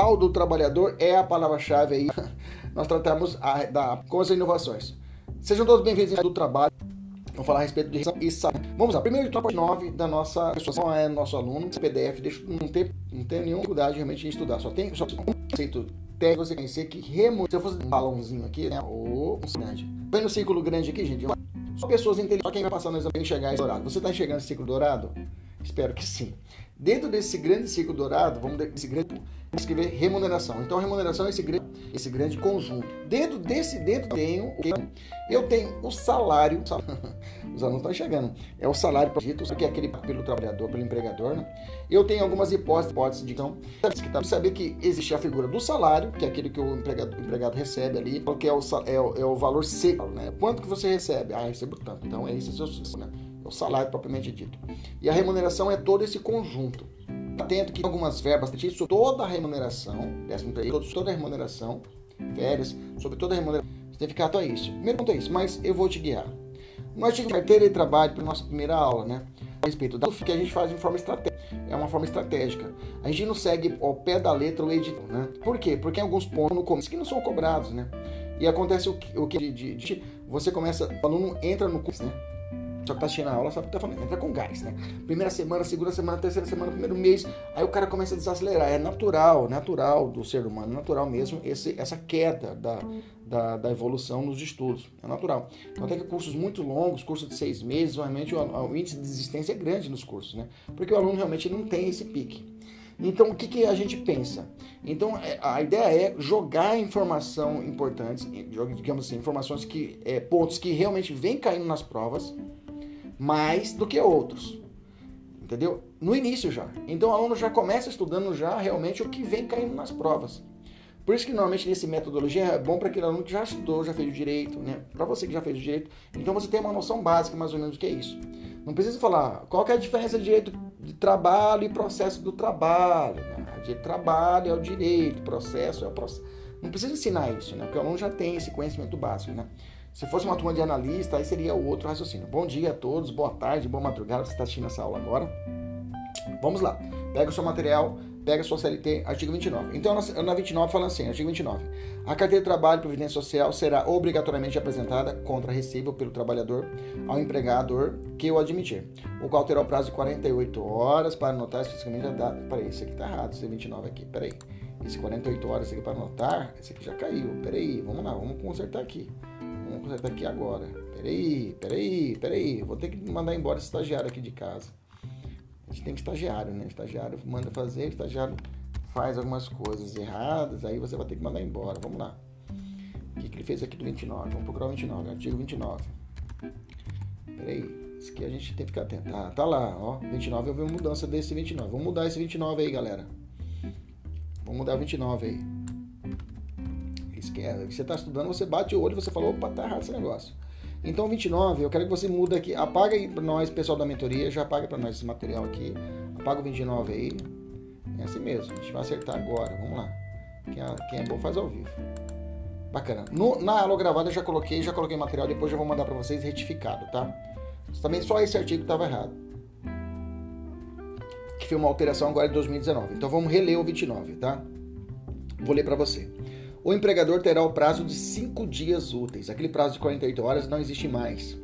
Pau do trabalhador é a palavra-chave aí. Nós tratamos a, da, com as inovações. Sejam todos bem-vindos do trabalho. Vamos falar a respeito de isso. Vamos lá. Primeiro top 9 da nossa pessoa é nosso aluno. Esse PDF deixa, não tem, não tem nenhuma dificuldade realmente em estudar. Só tem só um conceito técnico você conhecer que remuneração. Se eu fosse um balãozinho aqui, né? Ou um grande. Vem no círculo grande aqui, gente. Só pessoas inteligentes. Só quem vai passar no exame enxergar esse dourado. Você está enxergando esse ciclo dourado? Espero que sim. Dentro desse grande ciclo dourado, vamos esse grande escrever remuneração. Então, remuneração é esse grande, esse grande conjunto. Dentro desse, dentro tenho, eu tenho o salário, os alunos estão chegando, é o salário dito, que é aquele pelo trabalhador, pelo empregador. Né? Eu tenho algumas hipóteses, hipóteses de então, saber que existe a figura do salário, que é aquele que o empregado, o empregado recebe ali, que é o, é é o valor seco, né? Quanto que você recebe? Ah, eu recebo tanto. Então, é esse o seu, né? É o salário propriamente dito. E a remuneração é todo esse conjunto atento que algumas verbas sobre toda a remuneração, toda a remuneração, férias, sobre toda a remuneração. Atento a isso. Primeiro ponto é isso, mas eu vou te guiar. No artigo de carteira de trabalho, para nossa primeira aula, né? A respeito da que a gente faz de forma estratégica. É uma forma estratégica. A gente não segue ao pé da letra o editor, né? Por quê? Porque em alguns pontos no começo que não são cobrados, né? E acontece o que, o que de, de, de, você começa, o aluno entra no curso, né? Só que tá assistindo a aula, que tá falando? Entra com gás, né? Primeira semana, segunda semana, terceira semana, primeiro mês, aí o cara começa a desacelerar. É natural, natural do ser humano, natural mesmo, esse, essa queda da, da, da evolução nos estudos. É natural. Então, até que cursos muito longos, cursos de seis meses, realmente o, o índice de desistência é grande nos cursos, né? Porque o aluno realmente não tem esse pique. Então, o que, que a gente pensa? Então, é, a ideia é jogar informação importantes, digamos assim, informações que, é, pontos que realmente vêm caindo nas provas, mais do que outros. Entendeu? No início já. Então o aluno já começa estudando já realmente o que vem caindo nas provas. Por isso que normalmente nesse metodologia é bom para aquele aluno que já estudou, já fez o direito, né? Para você que já fez o direito, então você tem uma noção básica mais ou menos do que é isso. Não precisa falar qual é a diferença de direito de trabalho e processo do trabalho. Né? De trabalho é o direito, processo é o processo. Não precisa ensinar isso, né? Porque o aluno já tem esse conhecimento básico, né? Se fosse uma turma de analista, aí seria o outro raciocínio. Bom dia a todos, boa tarde, boa madrugada, você está assistindo essa aula agora. Vamos lá. Pega o seu material, pega a sua CLT, artigo 29. Então, na 29 fala assim, artigo 29. A carteira de trabalho e previdência social será obrigatoriamente apresentada contra recibo pelo trabalhador ao empregador que o admitir, o qual terá o prazo de 48 horas para anotar especificamente a data. Peraí, esse aqui tá errado, esse 29 aqui, peraí. Esse 48 horas aqui para anotar, esse aqui já caiu. Peraí, vamos lá, vamos consertar aqui. Vamos consertar aqui agora. Peraí, peraí, peraí. Vou ter que mandar embora esse estagiário aqui de casa. A gente tem que estagiário, né? estagiário manda fazer, estagiário faz algumas coisas erradas, aí você vai ter que mandar embora. Vamos lá. O que, que ele fez aqui do 29? Vamos procurar o 29, artigo 29. Peraí, isso aqui a gente tem que ficar atento. Ah, tá lá, ó. 29 houve uma mudança desse 29. Vamos mudar esse 29 aí, galera. Vamos mudar o 29 aí. Você está estudando, você bate o olho e você fala, opa, tá errado esse negócio. Então, 29, eu quero que você muda aqui. Apaga aí para nós, pessoal da mentoria, já apaga para nós esse material aqui. Apaga o 29 aí. É assim mesmo, a gente vai acertar agora. Vamos lá. Quem é, quem é bom faz ao vivo. Bacana. No, na aula gravada eu já coloquei, já coloquei material, depois eu vou mandar para vocês retificado, tá? Também só esse artigo estava errado. Que foi uma alteração agora de 2019. Então vamos reler o 29, tá? Vou ler para você o empregador terá o prazo de 5 dias úteis. Aquele prazo de 48 horas não existe mais.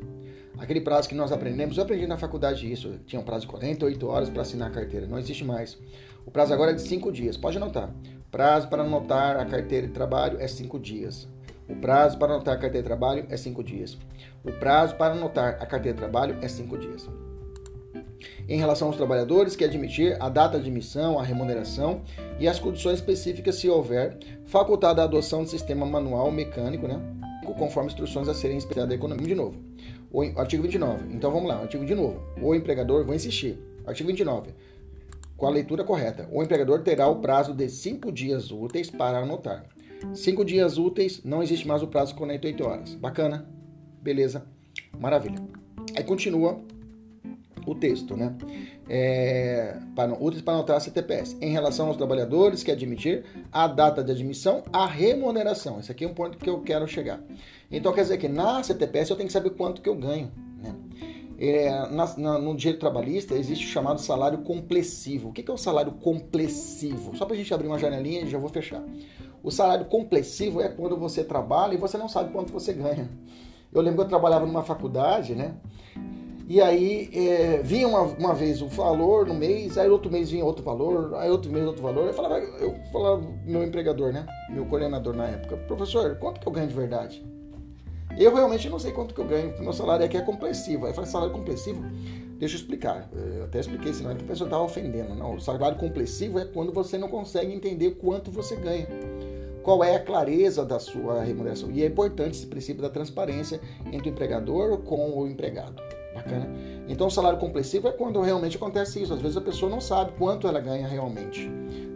Aquele prazo que nós aprendemos, eu aprendi na faculdade isso, tinha um prazo de 48 horas para assinar a carteira, não existe mais. O prazo agora é de 5 dias, pode anotar. Prazo para anotar a carteira de trabalho é 5 dias. O prazo para anotar a carteira de trabalho é cinco dias. O prazo para anotar a carteira de trabalho é cinco dias. Em relação aos trabalhadores que admitir a data de admissão, a remuneração e as condições específicas, se houver, facultada a adoção de sistema manual mecânico, né? Conforme instruções a serem especificadas da economia. De novo, o artigo 29. Então vamos lá, artigo de novo. O empregador, vou insistir. Artigo 29. Com a leitura correta, o empregador terá o prazo de cinco dias úteis para anotar. Cinco dias úteis, não existe mais o prazo de 48 horas. Bacana? Beleza? Maravilha. Aí continua o texto, né? É, para, úteis para anotar a CTPS. Em relação aos trabalhadores que admitir a data de admissão, a remuneração. Esse aqui é um ponto que eu quero chegar. Então quer dizer que na CTPS eu tenho que saber quanto que eu ganho. Né? É, na, na, no direito trabalhista existe o chamado salário complessivo. O que, que é o salário complessivo? Só para a gente abrir uma janelinha e já vou fechar. O salário complessivo é quando você trabalha e você não sabe quanto você ganha. Eu lembro que eu trabalhava numa faculdade, né? E aí é, vinha uma, uma vez um valor no mês, aí outro mês vinha outro valor, aí outro mês outro valor. Eu falava, eu falava meu empregador, né? Meu coordenador na época, professor, quanto que eu ganho de verdade? Eu realmente não sei quanto que eu ganho, porque meu salário aqui é complessivo. Aí eu falei, salário complessivo? Deixa eu explicar. Eu até expliquei, senão a pessoa estava ofendendo. Não, o salário complessivo é quando você não consegue entender quanto você ganha. Qual é a clareza da sua remuneração. E é importante esse princípio da transparência entre o empregador com o empregado. Bacana? Então, o salário complessivo é quando realmente acontece isso. Às vezes a pessoa não sabe quanto ela ganha realmente.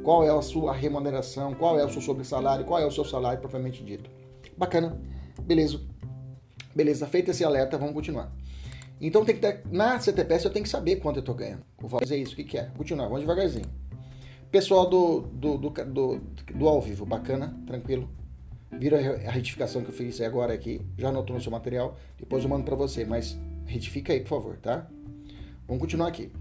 Qual é a sua remuneração, qual é o seu sobressalário, qual é o seu salário propriamente dito. Bacana? Beleza. Beleza, feito esse alerta, vamos continuar. Então tem que ter, na CTPS eu tenho que saber quanto eu estou ganhando. Vou fazer isso, o que, que é? Continuar, vamos devagarzinho. Pessoal do, do, do, do, do ao vivo, bacana, tranquilo. Vira a retificação que eu fiz agora aqui, já anotou no seu material, depois eu mando para você, mas retifica aí, por favor, tá? Vamos continuar aqui.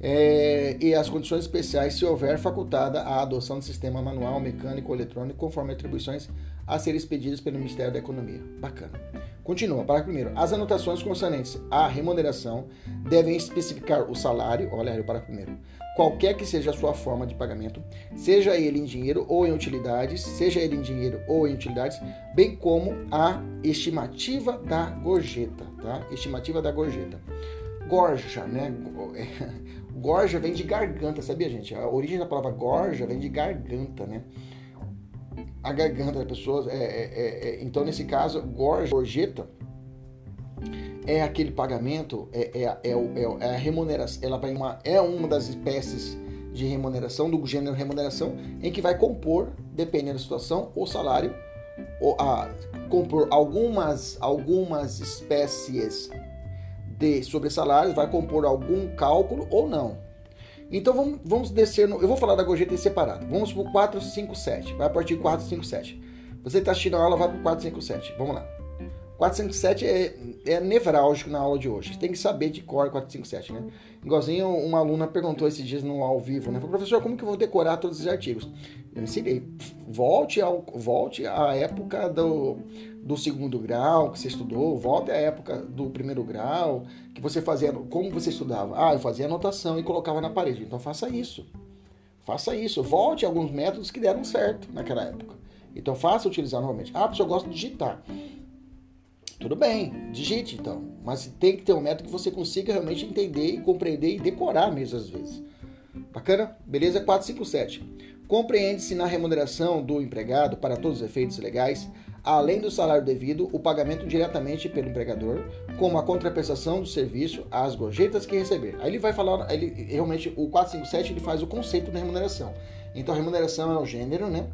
É, e as condições especiais se houver facultada a adoção de sistema manual, mecânico ou eletrônico conforme atribuições a serem expedidas pelo Ministério da Economia. Bacana. Continua, parágrafo primeiro. As anotações concernentes à remuneração devem especificar o salário, olha aí parágrafo primeiro, qualquer que seja a sua forma de pagamento, seja ele em dinheiro ou em utilidades, seja ele em dinheiro ou em utilidades, bem como a estimativa da gorjeta, tá? Estimativa da gorjeta. Gorja, né? Gorja vem de garganta, sabia, gente? A origem da palavra gorja vem de garganta, né? A garganta da pessoa. É, é, é, é então, nesse caso, gorja, gorjeta é aquele pagamento, é, é, é, é, é a remuneração, ela vai uma, é uma das espécies de remuneração, do gênero remuneração, em que vai compor, dependendo da situação, o salário, ou a, compor algumas, algumas espécies de sobressalários, vai compor algum cálculo ou não. Então vamos, vamos descer, no, eu vou falar da gorjeta em separado. Vamos para o 457, vai a partir do 457. Você está assistindo a aula, vai para o 457, vamos lá. 457 é, é nevrálgico na aula de hoje. Tem que saber de cor 457, né? Igualzinho uma aluna perguntou esses dias no ao vivo, né? Falou, professor, como que eu vou decorar todos esses artigos? Eu ensinei. Volte, ao, volte à época do, do segundo grau que você estudou, volte à época do primeiro grau, que você fazia. Como você estudava? Ah, eu fazia anotação e colocava na parede. Então faça isso. Faça isso. Volte a alguns métodos que deram certo naquela época. Então faça utilizar novamente. Ah, professor, eu gosto de digitar. Tudo bem, digite então. Mas tem que ter um método que você consiga realmente entender e compreender e decorar mesmo às vezes. Bacana? Beleza? 457. Compreende-se na remuneração do empregado, para todos os efeitos legais, além do salário devido, o pagamento diretamente pelo empregador, como a contraprestação do serviço, as gorjetas que receber. Aí ele vai falar, ele realmente o 457 ele faz o conceito da remuneração. Então a remuneração é o gênero, né?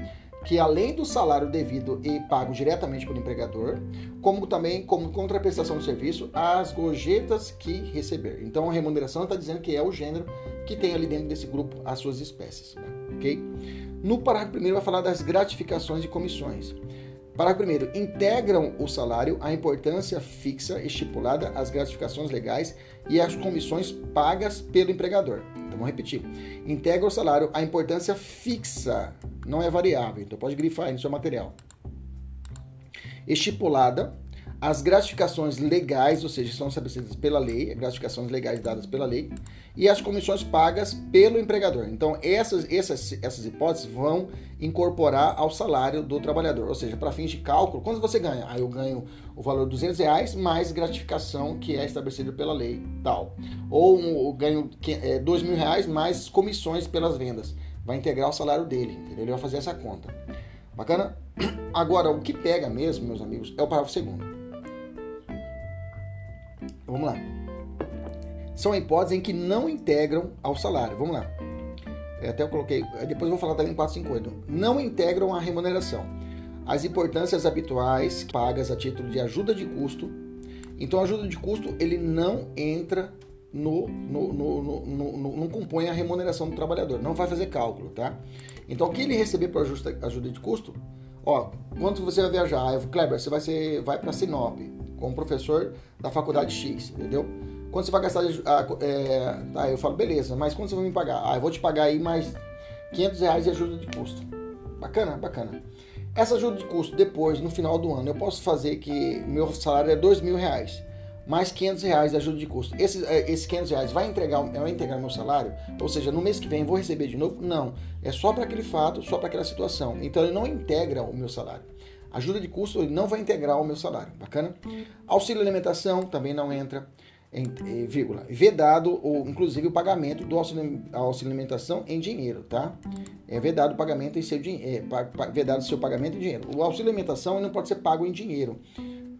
Que além do salário devido e pago diretamente pelo empregador, como também como contraprestação do serviço, as gorjetas que receber. Então a remuneração está dizendo que é o gênero que tem ali dentro desse grupo as suas espécies, né? ok? No parágrafo primeiro vai falar das gratificações e comissões. Parágrafo primeiro, integram o salário a importância fixa estipulada às gratificações legais e às comissões pagas pelo empregador. Então vamos repetir. Integra o salário a importância fixa não é variável, então pode grifar aí no seu material. Estipulada as gratificações legais, ou seja, são estabelecidas pela lei, gratificações legais dadas pela lei, e as comissões pagas pelo empregador. Então, essas, essas, essas hipóteses vão incorporar ao salário do trabalhador, ou seja, para fins de cálculo, quando você ganha? Ah, eu ganho o valor de 200 reais mais gratificação que é estabelecida pela lei tal. Ou eu ganho é, 2 mil reais mais comissões pelas vendas. Vai integrar o salário dele, entendeu? ele vai fazer essa conta. Bacana? Agora, o que pega mesmo, meus amigos, é o parágrafo segundo. Vamos lá. São hipóteses em que não integram ao salário. Vamos lá. Eu até eu coloquei, depois eu vou falar também em 458. Não integram a remuneração. As importâncias habituais pagas a título de ajuda de custo. Então, a ajuda de custo ele não entra no, no, no, no, não compõe a remuneração do trabalhador, não vai fazer cálculo, tá? Então, o que ele receber por ajuda, ajuda de custo, ó, quando você vai viajar, Kleber, você vai, ser, vai para Sinop, como professor da faculdade X, entendeu? Quando você vai gastar. Ah, é, tá, eu falo, beleza, mas quando você vai me pagar? Ah, eu vou te pagar aí mais 500 reais de ajuda de custo. Bacana, bacana. Essa ajuda de custo, depois, no final do ano, eu posso fazer que meu salário é 2 mil reais, mais 500 reais de ajuda de custo. Esses, é, esses 500 reais vai entregar, vai integrar meu salário? Ou seja, no mês que vem vou receber de novo? Não. É só para aquele fato, só para aquela situação. Então ele não integra o meu salário. Ajuda de custo ele não vai integrar o meu salário, bacana? Auxílio alimentação também não entra, em, em, vírgula. Vedado, ou, inclusive, o pagamento do auxílio, auxílio alimentação em dinheiro, tá? É vedado o pagamento em seu dinheiro, é, vedado seu pagamento em dinheiro. O auxílio alimentação não pode ser pago em dinheiro,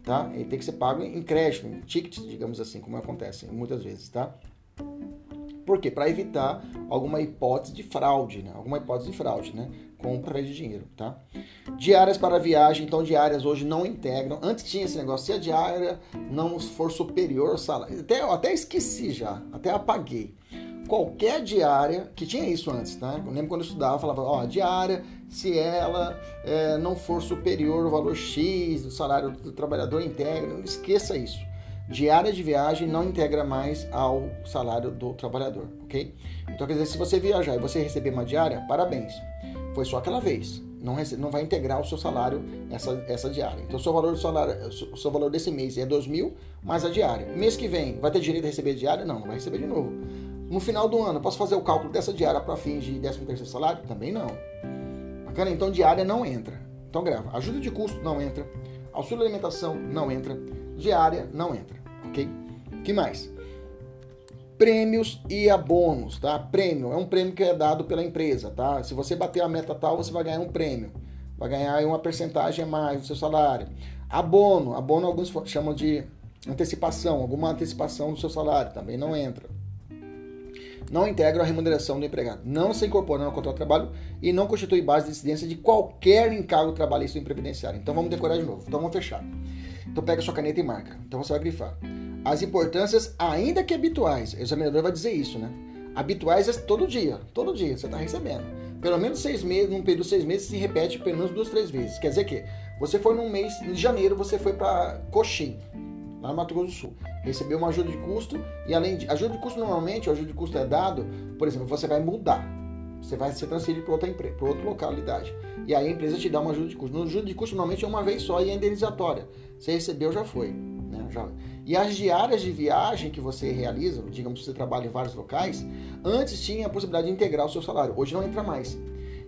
tá? Ele tem que ser pago em crédito, em tickets, digamos assim, como acontece muitas vezes, tá? Por quê? Para evitar alguma hipótese de fraude, né? Alguma hipótese de fraude, né? Compra de dinheiro, tá? Diárias para viagem, então diárias hoje não integram. Antes tinha esse negócio, se a diária não for superior ao salário. Até, eu até esqueci já, até apaguei. Qualquer diária, que tinha isso antes, tá? Eu lembro quando eu estudava, falava, ó, diária, se ela é, não for superior ao valor X do salário do trabalhador, integra. Não esqueça isso. Diária de viagem não integra mais ao salário do trabalhador, ok? Então, quer dizer, se você viajar e você receber uma diária, parabéns foi só aquela vez. Não, recebe, não vai integrar o seu salário essa, essa diária. Então, o seu valor, do salário, o seu valor desse mês é 2 mil, mais a diária. Mês que vem, vai ter direito a receber a diária? Não, não vai receber de novo. No final do ano, posso fazer o cálculo dessa diária para fins de 13 terceiro salário? Também não. Bacana? Então, diária não entra. Então, grava. Ajuda de custo não entra. Auxílio alimentação não entra. Diária não entra. Ok? que mais? Prêmios e abonos, tá? Prêmio é um prêmio que é dado pela empresa, tá? Se você bater a meta tal, você vai ganhar um prêmio. Vai ganhar uma percentagem a mais do seu salário. Abono, abono alguns chamam de antecipação, alguma antecipação do seu salário, também não entra. Não integra a remuneração do empregado, não se incorpora no contrato de trabalho e não constitui base de incidência de qualquer encargo trabalhista ou previdenciário. Então vamos decorar de novo. Então vamos fechar. Então pega sua caneta e marca. Então você vai grifar as importâncias, ainda que habituais. O examinador vai dizer isso, né? Habituais é todo dia, todo dia você está recebendo. Pelo menos seis meses, num período de seis meses, se repete pelo menos duas, três vezes. Quer dizer que você foi num mês, em janeiro, você foi para Coxim, lá no Mato Grosso do Sul. Recebeu uma ajuda de custo e além de. Ajuda de custo normalmente, a ajuda de custo é dado, por exemplo, você vai mudar. Você vai ser transferido para outra empresa, para outra localidade. E aí a empresa te dá uma ajuda de custo. No ajuda de custo normalmente é uma vez só e é indenizatória. Você recebeu, já foi. Né? E as diárias de viagem que você realiza, digamos que você trabalha em vários locais, antes tinha a possibilidade de integrar o seu salário, hoje não entra mais.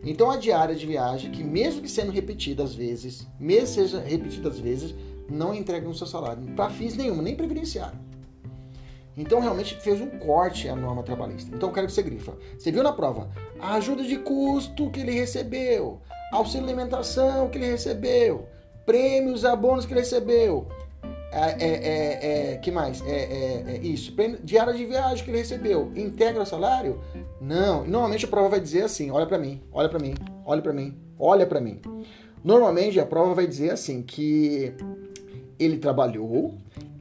Então a diária de viagem, que mesmo que sendo repetida às vezes, mesmo seja repetida às vezes, não entrega no seu salário, para fins nenhum, nem previdenciário. Então realmente fez um corte a norma trabalhista. Então eu quero que você grifa. Você viu na prova a ajuda de custo que ele recebeu, auxílio alimentação que ele recebeu, prêmios, abonos que ele recebeu, é, é, é, é, que mais? É, é, é isso. Diária de viagem que ele recebeu. Integra o salário? Não. Normalmente a prova vai dizer assim: olha para mim, olha para mim, olha para mim, olha para mim. Normalmente a prova vai dizer assim que ele trabalhou,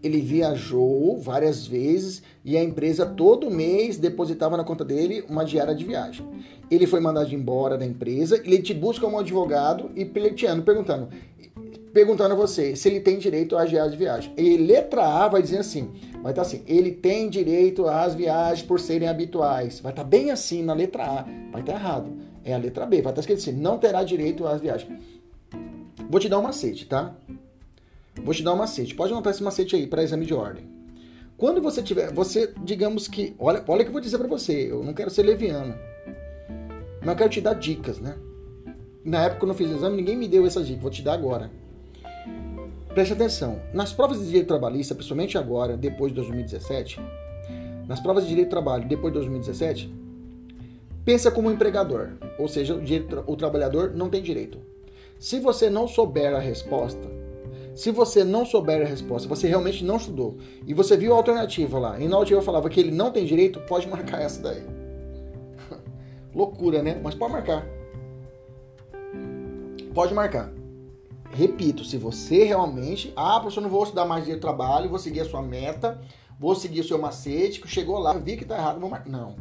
ele viajou várias vezes e a empresa todo mês depositava na conta dele uma diária de viagem. Ele foi mandado embora da empresa, ele te busca um advogado e pleiteando, perguntando: perguntando a você se ele tem direito às viagens de viagem. E letra A vai dizer assim, vai estar tá assim, ele tem direito às viagens por serem habituais. Vai estar tá bem assim na letra A, vai estar tá errado. É a letra B, vai estar escrito assim, não terá direito às viagens. Vou te dar um macete, tá? Vou te dar um macete. Pode anotar esse macete aí para exame de ordem. Quando você tiver, você, digamos que, olha, olha o que eu vou dizer para você. Eu não quero ser leviano, eu quero te dar dicas, né? Na época que eu não fiz o exame, ninguém me deu essas dicas. Vou te dar agora. Preste atenção. Nas provas de direito trabalhista, principalmente agora, depois de 2017, nas provas de direito do trabalho, depois de 2017, pensa como empregador, ou seja, o, direito, o trabalhador não tem direito. Se você não souber a resposta, se você não souber a resposta, você realmente não estudou, e você viu a alternativa lá, e na alternativa falava que ele não tem direito, pode marcar essa daí. Loucura, né? Mas pode marcar. Pode marcar. Repito, se você realmente. Ah, professor, não vou estudar mais dia de trabalho, vou seguir a sua meta, vou seguir o seu macete, que chegou lá, vi que tá errado, vou marcar. Não.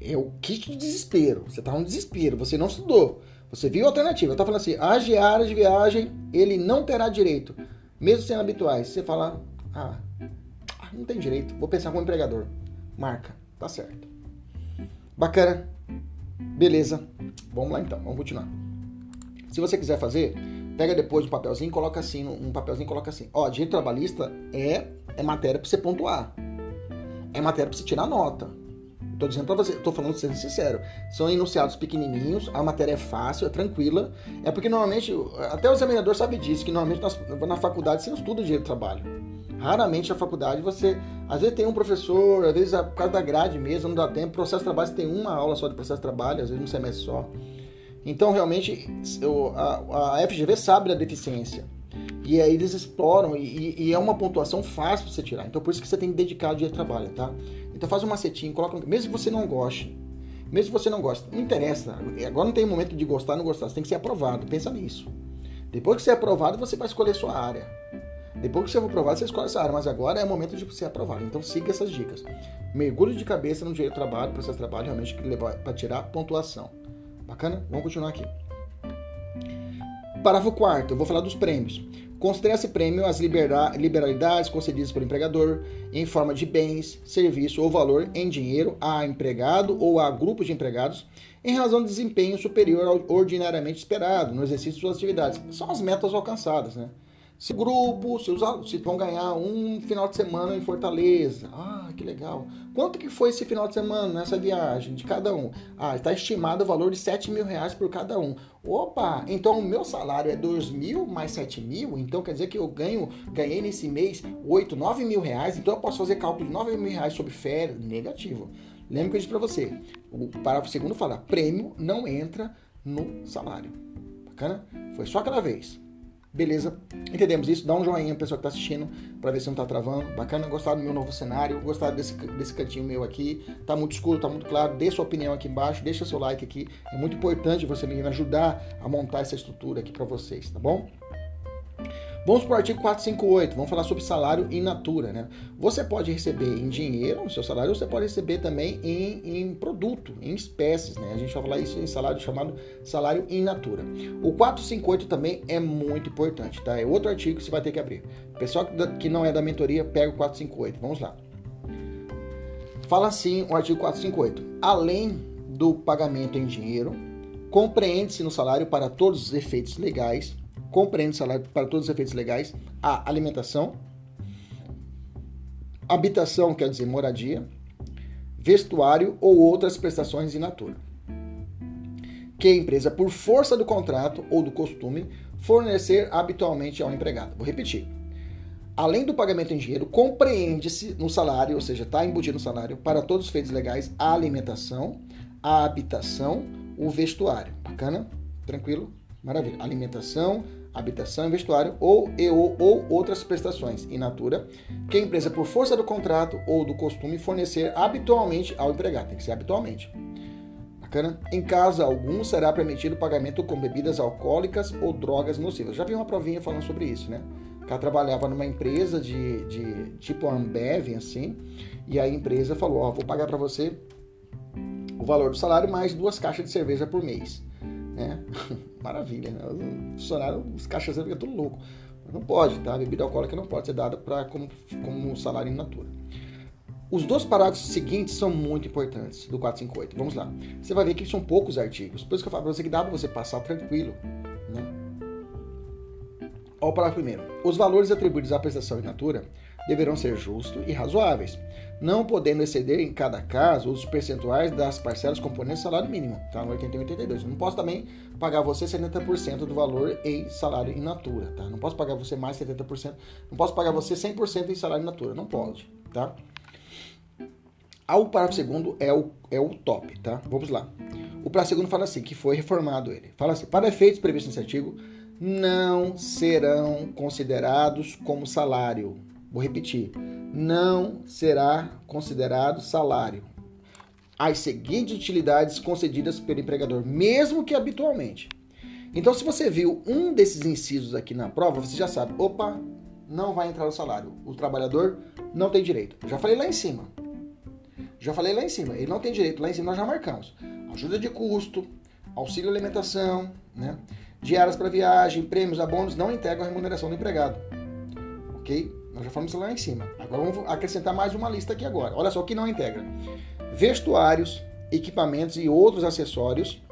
É o kit de desespero. Você tá no desespero, você não estudou. Você viu a alternativa. Tá falando assim, as diárias de viagem ele não terá direito, mesmo sendo habituais. Você fala, ah, não tem direito, vou pensar como empregador. Marca, tá certo. Bacana? Beleza. Vamos lá então, vamos continuar. Se você quiser fazer, pega depois um papelzinho e coloca assim, um papelzinho coloca assim. Ó, direito trabalhista é, é matéria para você pontuar. É matéria para você tirar nota. Tô dizendo para você, tô falando sendo sincero. São enunciados pequenininhos, a matéria é fácil, é tranquila. É porque normalmente, até o examinador sabe disso, que normalmente na, na faculdade você não estuda direito do trabalho. Raramente na faculdade você, às vezes tem um professor, às vezes por causa da grade mesmo, não dá tempo. Processo de trabalho você tem uma aula só de processo de trabalho, às vezes um semestre só. Então, realmente, a, a, FGV sabe da deficiência. E aí eles exploram, e, e, é uma pontuação fácil para você tirar. Então, por isso que você tem que dedicar o dia de trabalho, tá? Então, faz um macetinho, coloca, mesmo que você não goste, mesmo que você não goste, não interessa. Agora não tem momento de gostar não gostar, você tem que ser aprovado. Pensa nisso. Depois que você é aprovado, você vai escolher sua área. Depois que você for aprovado, você escolhe essa área, mas agora é o momento de ser aprovado. Então siga essas dicas. Mergulho de cabeça no direito do trabalho, processo de trabalho, realmente levar para tirar pontuação. Bacana? Vamos continuar aqui. Parágrafo 4 eu vou falar dos prêmios. Considera-se prêmio as liberalidades concedidas pelo empregador em forma de bens, serviço ou valor em dinheiro a empregado ou a grupo de empregados em razão de desempenho superior ao ordinariamente esperado no exercício de suas atividades. São as metas alcançadas, né? Se o grupo, se, os, se vão ganhar um final de semana em Fortaleza. Ah, que legal. Quanto que foi esse final de semana nessa viagem de cada um? Ah, está estimado o valor de 7 mil reais por cada um. Opa, então o meu salário é 2 mil mais 7 mil, então quer dizer que eu ganho, ganhei nesse mês 8, 9 mil reais, então eu posso fazer cálculo de 9 mil reais sobre férias. Negativo. Lembra que eu disse para você, o parágrafo segundo fala, prêmio não entra no salário. Bacana? Foi só aquela vez. Beleza? Entendemos isso? Dá um joinha pra pessoa que tá assistindo para ver se não tá travando. Bacana? Gostaram do meu novo cenário? Gostaram desse, desse cantinho meu aqui? Tá muito escuro, tá muito claro? Dê sua opinião aqui embaixo, deixa seu like aqui. É muito importante você me ajudar a montar essa estrutura aqui para vocês, tá bom? Vamos para o artigo 458, vamos falar sobre salário in natura. Né? Você pode receber em dinheiro o seu salário, você pode receber também em, em produto, em espécies. Né? A gente vai falar isso em salário chamado salário in natura. O 458 também é muito importante, tá? É outro artigo que você vai ter que abrir. Pessoal que não é da mentoria, pega o 458. Vamos lá. Fala assim o artigo 458. Além do pagamento em dinheiro, compreende-se no salário para todos os efeitos legais compreende salário para todos os efeitos legais a alimentação, habitação, quer dizer, moradia, vestuário ou outras prestações in natura. Que a empresa, por força do contrato ou do costume, fornecer habitualmente ao empregado. Vou repetir. Além do pagamento em dinheiro, compreende-se no salário, ou seja, está embutido no salário, para todos os efeitos legais, a alimentação, a habitação, o vestuário. Bacana? Tranquilo? Maravilha. Alimentação, habitação e vestuário ou, e, ou, ou outras prestações in natura que a empresa, por força do contrato ou do costume, fornecer habitualmente ao empregado. Tem que ser habitualmente. Bacana? Em caso algum, será permitido pagamento com bebidas alcoólicas ou drogas nocivas. Já vi uma provinha falando sobre isso, né? Ela trabalhava numa empresa de, de tipo Ambev, assim, e a empresa falou: Ó, vou pagar para você o valor do salário mais duas caixas de cerveja por mês. Né? Maravilha, né? Os funcionários, os cachaceiros ficam tudo louco. Não pode, tá? Bebida alcoólica não pode ser dada pra, como, como salário in natura. Os dois parágrafos seguintes são muito importantes, do 458. Vamos lá. Você vai ver que são poucos artigos. Por isso que eu falo para você que dá para você passar tranquilo. Né? Olha o parágrafo primeiro. Os valores atribuídos à prestação in natura deverão ser justos e razoáveis, não podendo exceder em cada caso os percentuais das parcelas componentes do salário mínimo, tá? No 81 e 82. não posso também pagar você 70% do valor em salário in natura, tá? Não posso pagar você mais 70%, não posso pagar você 100% em salário in natura, não pode, tá? Ao parágrafo segundo é o, é o top, tá? Vamos lá. O parágrafo segundo fala assim, que foi reformado ele. Fala assim, para efeitos previstos nesse artigo, não serão considerados como salário. Vou repetir. Não será considerado salário as seguintes utilidades concedidas pelo empregador, mesmo que habitualmente. Então, se você viu um desses incisos aqui na prova, você já sabe, opa, não vai entrar o salário. O trabalhador não tem direito. Já falei lá em cima. Já falei lá em cima. Ele não tem direito. Lá em cima nós já marcamos. Ajuda de custo, auxílio alimentação, né? diárias para viagem, prêmios, abonos não integram a remuneração do empregado. Ok? Nós já falamos lá em cima. Agora vamos acrescentar mais uma lista aqui agora. Olha só o que não integra: vestuários, equipamentos e outros acessórios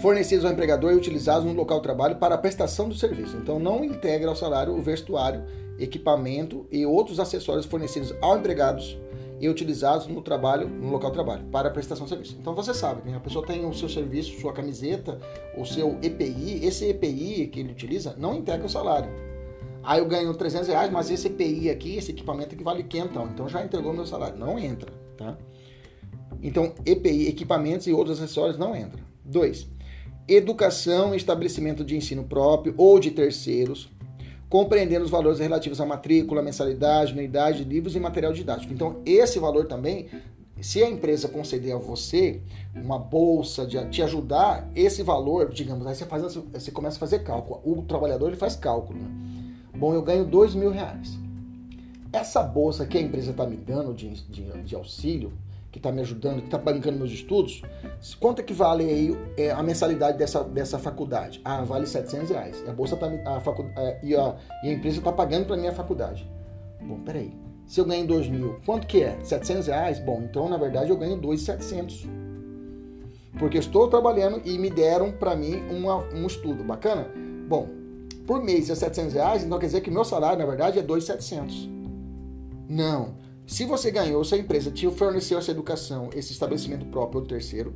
fornecidos ao empregador e utilizados no local de trabalho para a prestação do serviço. Então não integra ao salário o vestuário, equipamento e outros acessórios fornecidos ao empregados e utilizados no trabalho, no local de trabalho, para prestação de serviço. Então você sabe, né? a pessoa tem o seu serviço, sua camiseta, o seu EPI, esse EPI que ele utiliza não integra o salário. Aí eu ganho 300 reais, mas esse EPI aqui, esse equipamento aqui vale 500, então já entregou meu salário. Não entra, tá? Então, EPI, equipamentos e outros acessórios não entra. 2. Educação estabelecimento de ensino próprio ou de terceiros, compreendendo os valores relativos à matrícula, mensalidade, unidade de livros e material didático. Então, esse valor também, se a empresa conceder a você uma bolsa de te ajudar, esse valor, digamos, aí você, faz, você começa a fazer cálculo. O trabalhador ele faz cálculo. Né? Bom, eu ganho dois mil reais. Essa bolsa que a empresa está me dando de, de, de auxílio, que está me ajudando, que está bancando meus estudos, quanto é vale aí é, a mensalidade dessa, dessa faculdade? Ah, vale 700 reais. E a bolsa tá, a facu, é, e, a, e a empresa está pagando para minha faculdade. Bom, peraí. Se eu ganho 2 mil, quanto que é? 700 reais? Bom, então na verdade eu ganho 2,700. Porque eu estou trabalhando e me deram para mim uma, um estudo. Bacana? Bom, por mês é 700 reais, então quer dizer que meu salário na verdade é 2,700. Não. Se você ganhou, se a empresa te forneceu essa educação, esse estabelecimento próprio ou terceiro,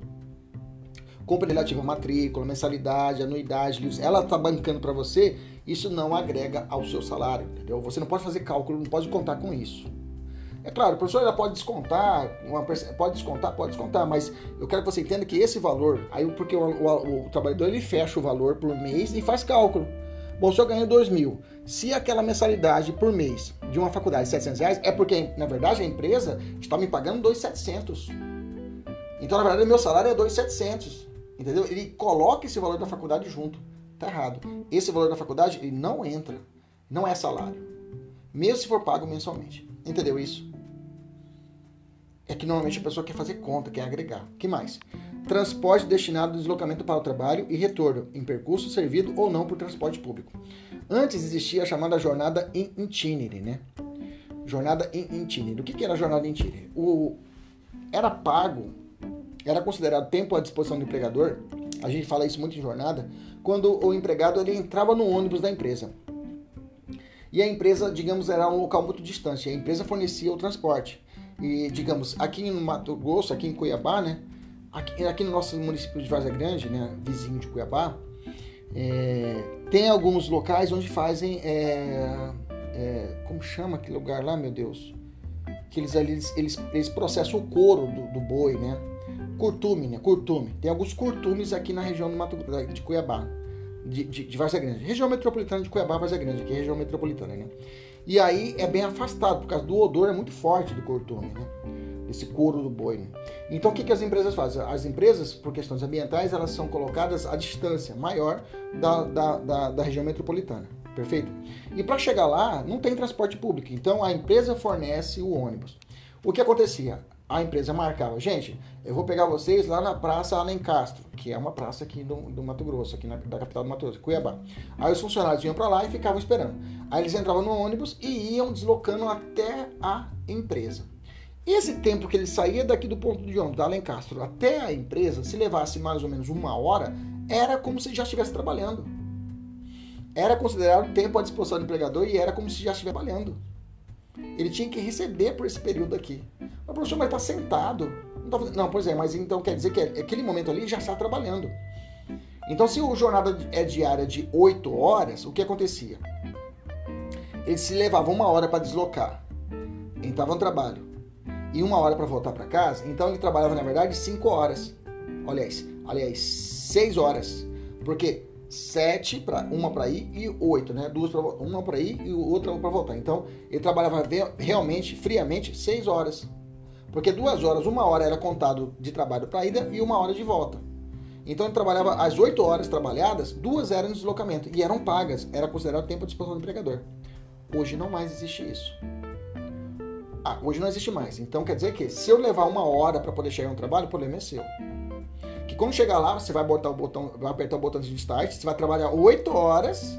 compra relativa matrícula, mensalidade, anuidade, livros, ela está bancando para você, isso não agrega ao seu salário, entendeu? Você não pode fazer cálculo, não pode contar com isso. É claro, o professor ela pode descontar, uma, pode descontar, pode descontar, mas eu quero que você entenda que esse valor, aí porque o, o, o trabalhador ele fecha o valor por mês e faz cálculo. Bom, se eu ganho 2 mil, se aquela mensalidade por mês de uma faculdade é 700 reais, é porque, na verdade, a empresa está me pagando 2,700. Então, na verdade, meu salário é 2,700. Entendeu? Ele coloca esse valor da faculdade junto. Tá errado. Esse valor da faculdade, ele não entra. Não é salário. Mesmo se for pago mensalmente. Entendeu isso? É que normalmente a pessoa quer fazer conta, quer agregar. que mais? Transporte destinado ao deslocamento para o trabalho e retorno, em percurso servido ou não por transporte público. Antes existia a chamada jornada in itinere, né? Jornada in itinere. O que era a jornada in itinere? O, era pago, era considerado tempo à disposição do empregador, a gente fala isso muito em jornada, quando o empregado ele entrava no ônibus da empresa. E a empresa, digamos, era um local muito distante, a empresa fornecia o transporte. E, digamos, aqui no Mato Grosso, aqui em Cuiabá, né? Aqui, aqui no nosso município de Várzea Grande, né, vizinho de Cuiabá, é, tem alguns locais onde fazem. É, é, como chama aquele lugar lá, meu Deus? Que eles, eles, eles, eles processam o couro do, do, boi, né? Curtume, né? Curtume. Tem alguns curtumes aqui na região do Mato, de Cuiabá, de, de, de Várzea Grande. Região metropolitana de Cuiabá, Várzea Grande, que é região metropolitana, né? E aí é bem afastado, por causa do odor é muito forte do curtume, né? Esse couro do boi. Né? Então o que, que as empresas fazem? As empresas, por questões ambientais, elas são colocadas à distância maior da, da, da, da região metropolitana. Perfeito? E para chegar lá, não tem transporte público. Então a empresa fornece o ônibus. O que acontecia? A empresa marcava, gente, eu vou pegar vocês lá na Praça Alencastro, que é uma praça aqui do, do Mato Grosso, aqui na, da capital do Mato Grosso, Cuiabá. Aí os funcionários iam para lá e ficavam esperando. Aí eles entravam no ônibus e iam deslocando até a empresa. Esse tempo que ele saía daqui do ponto de ônibus da Alencastro até a empresa, se levasse mais ou menos uma hora, era como se já estivesse trabalhando. era considerado tempo à disposição do empregador e era como se já estivesse trabalhando. Ele tinha que receber por esse período aqui. Mas, professor, mas está sentado. Não, tá não, pois é, mas então quer dizer que aquele momento ali já está trabalhando. Então, se a jornada é diária de 8 horas, o que acontecia? Ele se levava uma hora para deslocar, entrava no trabalho, e uma hora para voltar para casa, então ele trabalhava, na verdade, 5 horas. Aliás, aliás, 6 horas. Porque sete para uma para ir e oito, né? Duas para uma para ir e outra para voltar. Então ele trabalhava realmente, friamente, seis horas, porque duas horas, uma hora era contado de trabalho para ida e uma hora de volta. Então ele trabalhava as oito horas trabalhadas, duas eram em deslocamento e eram pagas, era considerado tempo à disposição do empregador. Hoje não mais existe isso. Ah, hoje não existe mais. Então quer dizer que se eu levar uma hora para poder chegar no trabalho, o problema é seu que quando chegar lá, você vai botar o botão, vai apertar o botão de start, você vai trabalhar 8 horas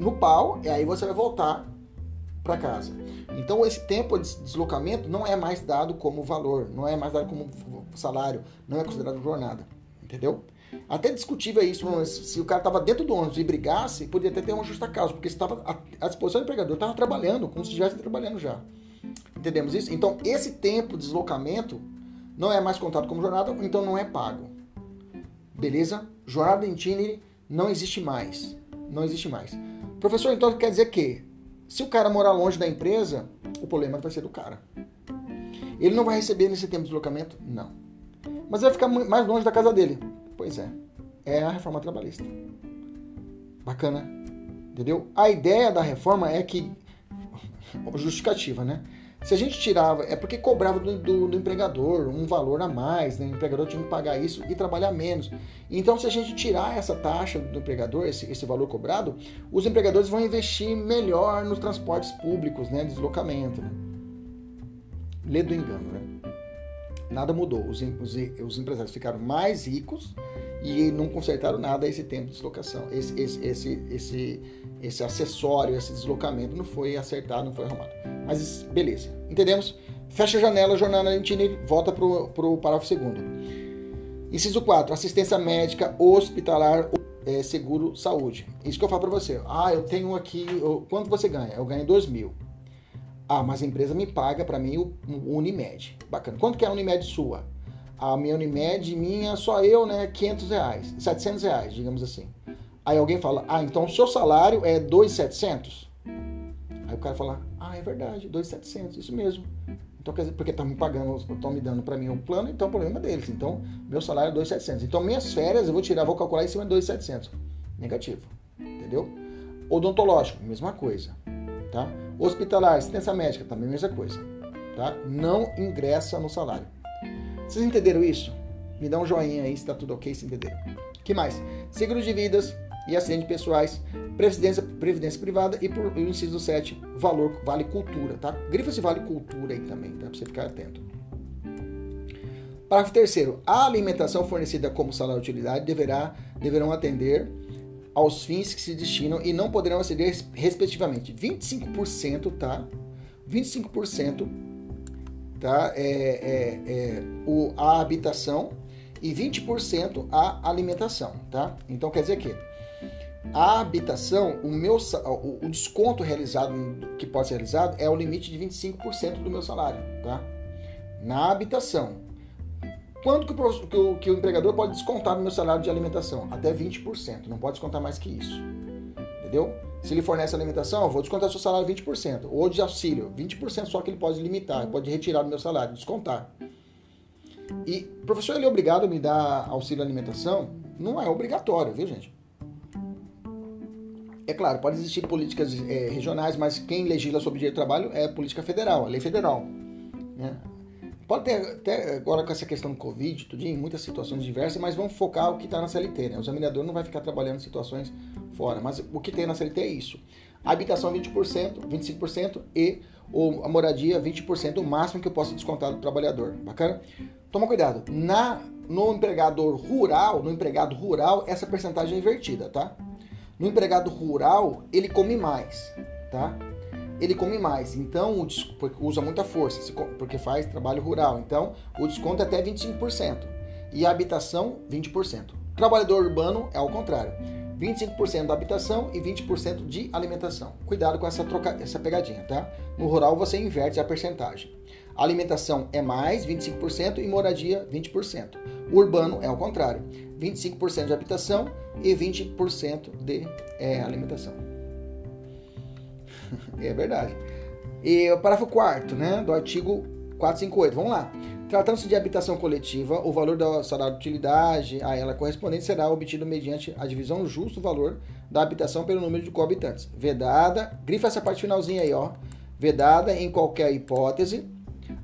no pau e aí você vai voltar para casa. Então esse tempo de deslocamento não é mais dado como valor, não é mais dado como salário, não é considerado jornada, entendeu? Até discutível isso, se o cara estava dentro do ônibus e brigasse, podia até ter uma justa causa, porque estava à disposição do empregador, estava trabalhando, como se estivesse trabalhando já. Entendemos isso? Então esse tempo de deslocamento não é mais contado como jornada, então não é pago. Beleza? Jornada em itinerary não existe mais. Não existe mais. Professor, então quer dizer que se o cara morar longe da empresa, o problema vai ser do cara. Ele não vai receber nesse tempo de deslocamento? Não. Mas vai ficar mais longe da casa dele. Pois é. É a reforma trabalhista. Bacana. Entendeu? A ideia da reforma é que. Justificativa, né? Se a gente tirava, é porque cobrava do, do, do, empregador um valor a mais, né? o empregador tinha que pagar isso e trabalhar menos. Então, se a gente tirar essa taxa do empregador, esse, esse valor cobrado, os empregadores vão investir melhor nos transportes públicos, né? deslocamento. Né? Lê do engano, né? Nada mudou. Os, os, os empresários ficaram mais ricos e não consertaram nada esse tempo de deslocação. Esse, esse, esse, esse, esse acessório, esse deslocamento não foi acertado, não foi arrumado. Mas beleza, entendemos? Fecha a janela, jornada Lentini, volta para o parágrafo segundo. Inciso 4, assistência médica hospitalar é, seguro saúde. Isso que eu falo para você. Ah, eu tenho aqui. Eu, quanto você ganha? Eu ganho 2 mil. Ah, mas a empresa me paga para mim o, Unimed. Bacana. Quanto que é a Unimed sua? A minha Unimed, minha, só eu, né? 500 reais. 700 reais, digamos assim. Aí alguém fala, ah, então o seu salário é 2,700? Aí o cara fala, ah, é verdade, 2,700, isso mesmo. Então, quer dizer, porque estão me pagando, estão me dando para mim um plano, então é o problema deles. Então, meu salário é 2,700. Então, minhas férias eu vou tirar, vou calcular em cima de 2,700. Negativo. Entendeu? Odontológico, mesma coisa. Tá? Hospitalar, assistência médica, também mesma coisa. Tá? Não ingressa no salário. Vocês entenderam isso? Me dá um joinha aí se está tudo ok, se entenderam. que mais? Seguro de vidas, e acidentes pessoais, previdência, previdência privada e por o inciso 7, valor vale cultura, tá? Grifa se vale cultura aí também, tá? Pra você ficar atento. Parágrafo 3 A alimentação fornecida como salário de utilidade deverá, deverão atender aos fins que se destinam e não poderão exceder respectivamente 25%, tá? 25% tá? É, é, é, o, a habitação e 20% a alimentação, tá? Então quer dizer que a habitação, o meu o desconto realizado que pode ser realizado é o limite de 25% do meu salário, tá? Na habitação. Quanto que o, que, o, que o empregador pode descontar no meu salário de alimentação? Até 20%, não pode descontar mais que isso. Entendeu? Se ele fornece alimentação, eu vou descontar seu salário 20%. Ou de auxílio, 20% só que ele pode limitar, pode retirar do meu salário, descontar. E, professor, ele é obrigado a me dar auxílio alimentação? Não é obrigatório, viu, gente? É claro, pode existir políticas é, regionais, mas quem legisla sobre direito do trabalho é a política federal, a lei federal. Né? Pode ter até agora com essa questão do Covid, tudo em muitas situações diversas, mas vamos focar o que está na CLT. Né? O examinador não vai ficar trabalhando situações fora, mas o que tem na CLT é isso. A habitação 20%, 25% e ou a moradia 20%, o máximo que eu posso descontar do trabalhador. Bacana? Toma cuidado. Na no empregador rural, no empregado rural, essa percentagem é invertida, tá? No empregado rural, ele come mais, tá? Ele come mais, então usa muita força, porque faz trabalho rural. Então, o desconto é até 25%. E a habitação, 20%. Trabalhador urbano é ao contrário. 25% da habitação e 20% de alimentação. Cuidado com essa, troca, essa pegadinha, tá? No rural você inverte a percentagem. A alimentação é mais 25% e moradia 20%. O urbano é o contrário, 25% de habitação e 20% de é, alimentação. é verdade. E o parágrafo 4 né, do artigo 458. Vamos lá. Tratando-se de habitação coletiva, o valor do salário de utilidade a ela correspondente será obtido mediante a divisão justo do valor da habitação pelo número de coabitantes. Vedada, grifa essa parte finalzinha aí, ó. Vedada em qualquer hipótese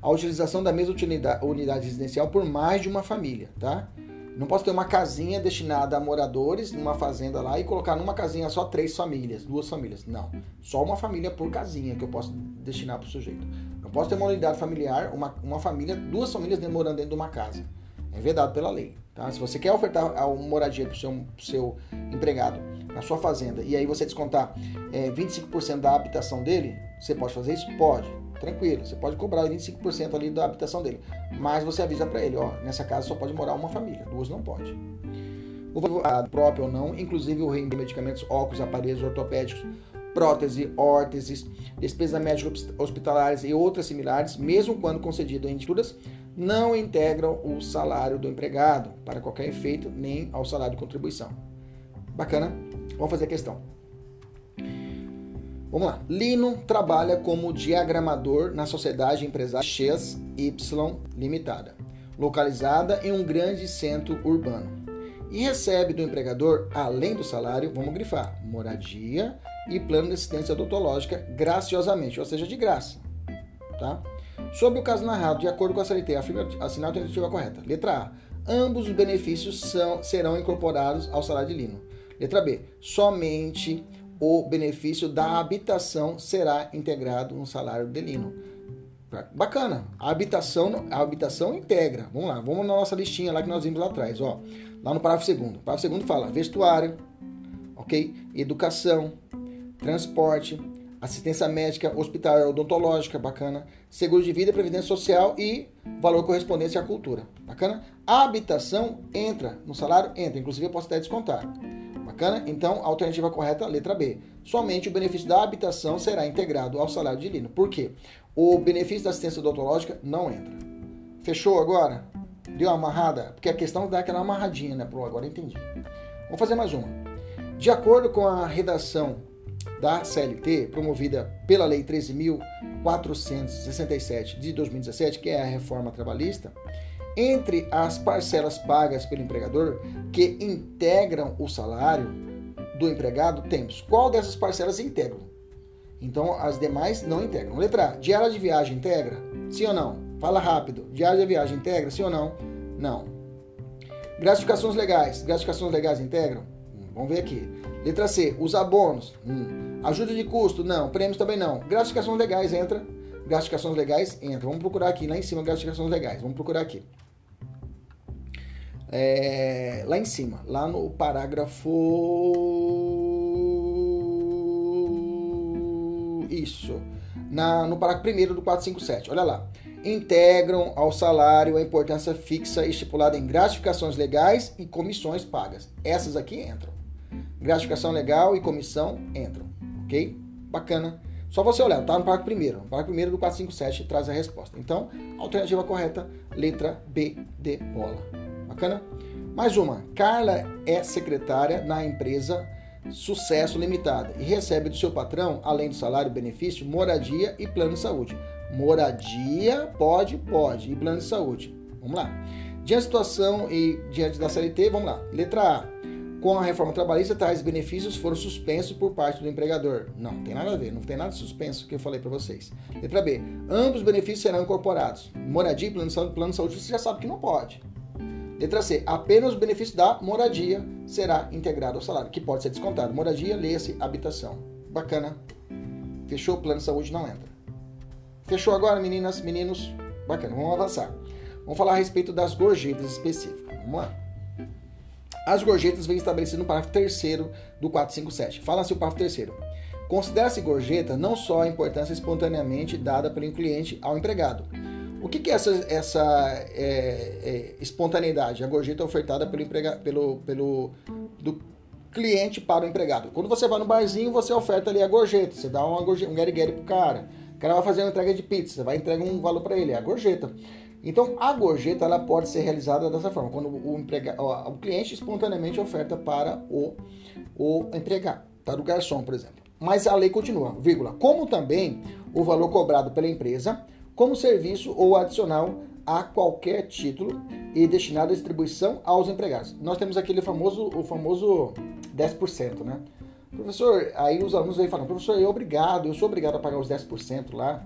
a utilização da mesma unidade residencial por mais de uma família, tá? Não posso ter uma casinha destinada a moradores numa fazenda lá e colocar numa casinha só três famílias, duas famílias. Não. Só uma família por casinha que eu posso destinar para o sujeito. Não posso ter uma unidade familiar, uma, uma família, duas famílias morando dentro de uma casa. É vedado pela lei. Tá? Se você quer ofertar uma moradia para o seu, seu empregado na sua fazenda e aí você descontar é, 25% da habitação dele, você pode fazer isso? Pode tranquilo, você pode cobrar 25% ali da habitação dele, mas você avisa para ele, ó, nessa casa só pode morar uma família, duas não pode. O próprio ou não, inclusive o reino de medicamentos, óculos, aparelhos ortopédicos, prótese, órteses, despesas médicas hospitalares e outras similares, mesmo quando concedido em dituras, não integram o salário do empregado para qualquer efeito, nem ao salário de contribuição. Bacana? Vamos fazer a questão. Vamos lá. Lino trabalha como diagramador na sociedade empresária X Y Limitada, localizada em um grande centro urbano. E recebe do empregador, além do salário, vamos grifar, moradia e plano de assistência odontológica graciosamente, ou seja, de graça. Tá? Sobre o caso narrado, de acordo com a CLT, assinar a alternativa correta. Letra A. Ambos os benefícios são, serão incorporados ao salário de Lino. Letra B. Somente o benefício da habitação será integrado no salário delino. Bacana. A habitação, a habitação integra. Vamos lá, vamos na nossa listinha lá que nós vimos lá atrás, ó. Lá no parágrafo segundo. O parágrafo segundo fala vestuário, ok? Educação, transporte, assistência médica, hospitalar odontológica, bacana. Seguro de vida, previdência social e valor correspondente à cultura, bacana. A habitação entra no salário, entra. Inclusive eu posso até descontar. Bacana? Então, a alternativa correta, letra B. Somente o benefício da habitação será integrado ao salário de Lino. Por quê? O benefício da assistência odontológica não entra. Fechou agora? Deu uma amarrada? Porque a questão dá aquela amarradinha, né? Pro agora entendi. Vamos fazer mais uma. De acordo com a redação da CLT, promovida pela Lei 13.467 de 2017, que é a reforma trabalhista, entre as parcelas pagas pelo empregador que integram o salário do empregado, temos qual dessas parcelas integram? Então, as demais não integram. Letra A, diária de viagem integra? Sim ou não? Fala rápido. Diária de viagem integra? Sim ou não? Não. Gratificações legais. Gratificações legais integram? Hum, vamos ver aqui. Letra C, os abonos. Hum. Ajuda de custo? Não. Prêmios também não. Gratificações legais entra? Gratificações legais entra. Vamos procurar aqui, lá em cima, gratificações legais. Vamos procurar aqui é, lá em cima, lá no parágrafo. Isso. Na, no parágrafo primeiro do 457. Olha lá. Integram ao salário a importância fixa estipulada em gratificações legais e comissões pagas. Essas aqui entram. Gratificação legal e comissão entram. Ok? Bacana. Só você olhar, tá no parágrafo primeiro. No parágrafo primeiro do 457 traz a resposta. Então, alternativa correta, letra B de bola. Bacana? Mais uma. Carla é secretária na empresa Sucesso Limitada e recebe do seu patrão, além do salário, benefício, moradia e plano de saúde. Moradia, pode, pode. E plano de saúde. Vamos lá. Diante da situação e diante da CLT, vamos lá. Letra A. Com a reforma trabalhista, tais benefícios foram suspensos por parte do empregador. Não, tem nada a ver, não tem nada suspenso que eu falei para vocês. Letra B. Ambos os benefícios serão incorporados. Moradia e plano de saúde, plano de saúde você já sabe que não pode. Letra C. Apenas o benefício da moradia será integrado ao salário, que pode ser descontado. Moradia, leia-se habitação. Bacana. Fechou? Plano de saúde não entra. Fechou agora, meninas, meninos? Bacana. Vamos avançar. Vamos falar a respeito das gorjetas específicas. Vamos lá. As gorjetas vêm estabelecidas no parágrafo 3 do 457. Fala-se o parágrafo 3 Considera-se gorjeta não só a importância espontaneamente dada pelo cliente ao empregado, o que, que é essa, essa é, é, espontaneidade? A gorjeta ofertada pelo, emprega, pelo, pelo do, cliente para o empregado. Quando você vai no barzinho, você oferta ali a gorjeta, você dá uma gorjeta, um guerigueri pro cara. O cara vai fazer uma entrega de pizza, você vai entregar um valor para ele, é a gorjeta. Então, a gorjeta ela pode ser realizada dessa forma, quando o, emprega, o cliente espontaneamente oferta para o, o empregado, para o garçom, por exemplo. Mas a lei continua, vírgula, como também o valor cobrado pela empresa como serviço ou adicional a qualquer título e destinado à distribuição aos empregados. Nós temos aquele famoso, o famoso 10%, né? Professor, aí os alunos vêm falando, professor, eu obrigado, eu sou obrigado a pagar os 10% lá